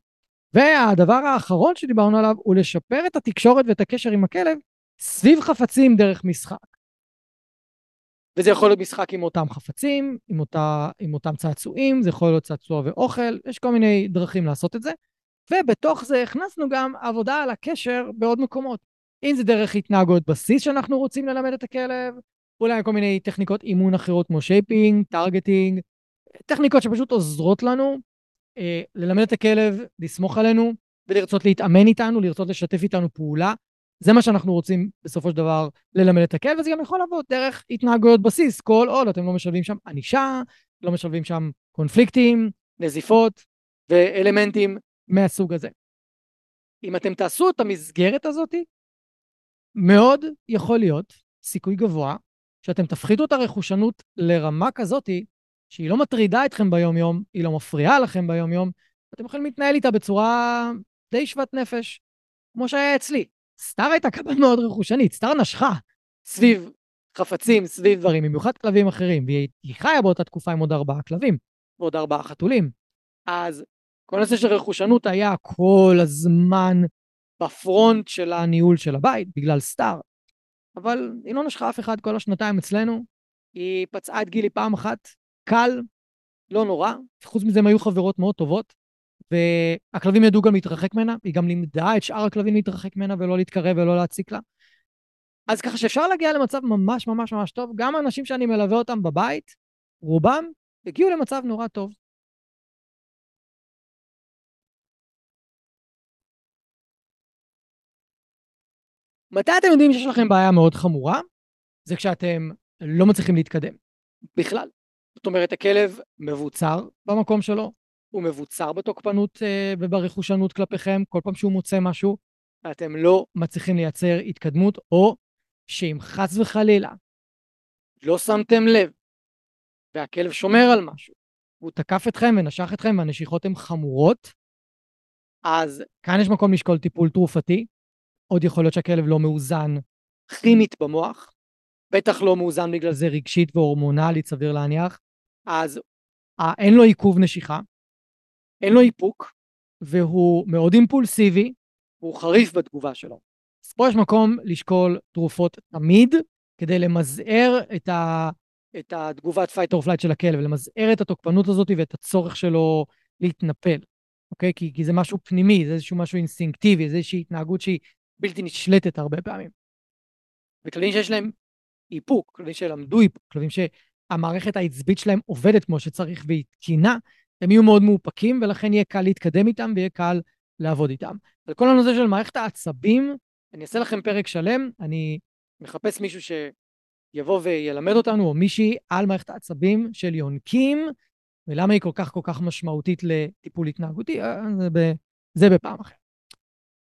והדבר האחרון שדיברנו עליו הוא לשפר את התקשורת ואת הקשר עם הכלב סביב חפצים דרך משחק. וזה יכול להיות משחק עם אותם חפצים, עם, אותה, עם אותם צעצועים, זה יכול להיות צעצוע ואוכל, יש כל מיני דרכים לעשות את זה. ובתוך זה הכנסנו גם עבודה על הקשר בעוד מקומות. אם זה דרך התנהגות בסיס שאנחנו רוצים ללמד את הכלב, אולי כל מיני טכניקות אימון אחרות כמו shaping, targeting, טכניקות שפשוט עוזרות לנו אה, ללמד את הכלב, לסמוך עלינו ולרצות להתאמן איתנו, לרצות לשתף איתנו פעולה. זה מה שאנחנו רוצים בסופו של דבר ללמד את הכלב, וזה גם יכול לעבוד דרך התנהגויות בסיס, כל עוד אתם לא משלבים שם ענישה, לא משלבים שם קונפליקטים, נזיפות ואלמנטים מהסוג הזה. אם אתם תעשו את המסגרת הזאת, מאוד יכול להיות, סיכוי גבוה, שאתם תפחיתו את הרכושנות לרמה כזאתי, שהיא לא מטרידה אתכם ביום-יום, היא לא מפריעה לכם ביום-יום, אתם יכולים להתנהל איתה בצורה די שוות נפש, כמו שהיה אצלי. סטאר הייתה כמה מאוד רכושנית, סטאר נשכה סביב חפצים, סביב דברים, במיוחד כלבים אחרים, והיא חיה באותה תקופה עם עוד ארבעה כלבים, ועוד ארבעה חתולים. אז כל הנושא של רכושנות היה כל הזמן בפרונט של הניהול של הבית, בגלל סטאר. אבל היא לא נשכה אף אחד כל השנתיים אצלנו. היא פצעה את גילי פעם אחת, קל, לא נורא. חוץ מזה הם היו חברות מאוד טובות, והכלבים ידעו גם להתרחק ממנה, היא גם לימדה את שאר הכלבים להתרחק ממנה ולא להתקרב ולא להציק לה. אז ככה שאפשר להגיע למצב ממש ממש ממש טוב. גם האנשים שאני מלווה אותם בבית, רובם הגיעו למצב נורא טוב. מתי אתם יודעים שיש לכם בעיה מאוד חמורה? זה כשאתם לא מצליחים להתקדם. בכלל. זאת אומרת, הכלב מבוצר במקום שלו, הוא מבוצר בתוקפנות אה, וברכושנות כלפיכם כל פעם שהוא מוצא משהו, ואתם לא מצליחים לייצר התקדמות, או שאם חס וחלילה לא שמתם לב והכלב שומר על משהו, והוא תקף אתכם ונשך אתכם והנשיכות הן חמורות, אז כאן יש מקום לשקול טיפול תרופתי. עוד יכול להיות שהכלב לא מאוזן כימית במוח, בטח לא מאוזן בגלל זה רגשית והורמונלית, סביר להניח, אז אה, אין לו עיכוב נשיכה, אין לו איפוק, והוא מאוד אימפולסיבי, והוא חריף בתגובה שלו. אז פה יש מקום לשקול תרופות תמיד, כדי למזער את, ה, את התגובת fight or flight של הכלב, למזער את התוקפנות הזאת ואת הצורך שלו להתנפל, אוקיי? כי, כי זה משהו פנימי, זה איזשהו משהו אינסטינקטיבי, זה איזושהי התנהגות שהיא בלתי נשלטת הרבה פעמים. וכלבים שיש להם איפוק, כלבים שלמדו איפוק, כלבים שהמערכת העצבית שלהם עובדת כמו שצריך והיא תקינה, הם יהיו מאוד מאופקים, ולכן יהיה קל להתקדם איתם ויהיה קל לעבוד איתם. על כל הנושא של מערכת העצבים, אני אעשה לכם פרק שלם, אני מחפש מישהו שיבוא וילמד אותנו, או מישהי, על מערכת העצבים של יונקים, ולמה היא כל כך כל כך משמעותית לטיפול התנהגותי, אה, זה, ב, זה בפעם אחרת.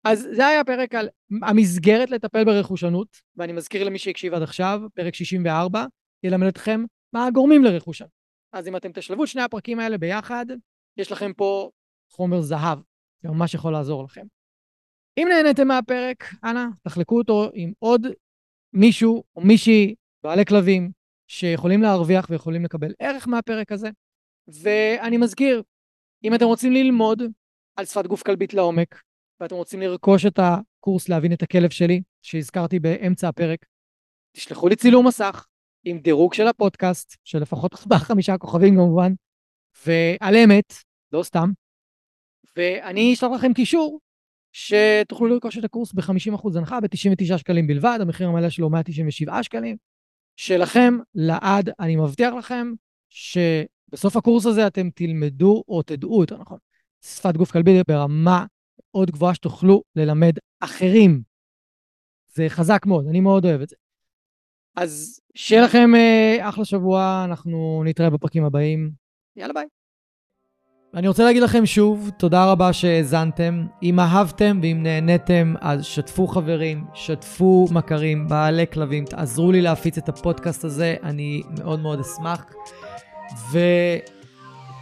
אז זה היה פרק על המסגרת לטפל ברכושנות, ואני מזכיר למי שהקשיב עד עכשיו, פרק 64, ילמד אתכם מה הגורמים לרכושנות. אז אם אתם תשלבו את שני הפרקים האלה ביחד, יש לכם פה חומר זהב, זה ממש יכול לעזור לכם. אם נהניתם מהפרק, אנא, תחלקו אותו עם עוד מישהו או מישהי, בעלי כלבים, שיכולים להרוויח ויכולים לקבל ערך מהפרק הזה. ואני מזכיר, אם אתם רוצים ללמוד על שפת גוף כלבית לעומק, ואתם רוצים לרכוש את הקורס להבין את הכלב שלי, שהזכרתי באמצע הפרק, תשלחו לי צילום מסך עם דירוג של הפודקאסט, של לפחות ארבעה-חמישה כוכבים כמובן, ועל אמת, לא סתם, ואני אשלח לכם קישור שתוכלו לרכוש את הקורס ב-50% הנחה, ב-99 שקלים בלבד, המחיר המלא שלו 197 שקלים. שלכם לעד, אני מבטיח לכם שבסוף הקורס הזה אתם תלמדו, או תדעו יותר נכון, שפת גוף כלבי ברמה מאוד גבוהה שתוכלו ללמד אחרים. זה חזק מאוד, אני מאוד אוהב את זה. אז שיהיה לכם אה, אחלה שבוע, אנחנו נתראה בפרקים הבאים. יאללה ביי. אני רוצה להגיד לכם שוב, תודה רבה שהאזנתם. אם אהבתם ואם נהניתם, אז שתפו חברים, שתפו מכרים, בעלי כלבים, תעזרו לי להפיץ את הפודקאסט הזה, אני מאוד מאוד אשמח. ו...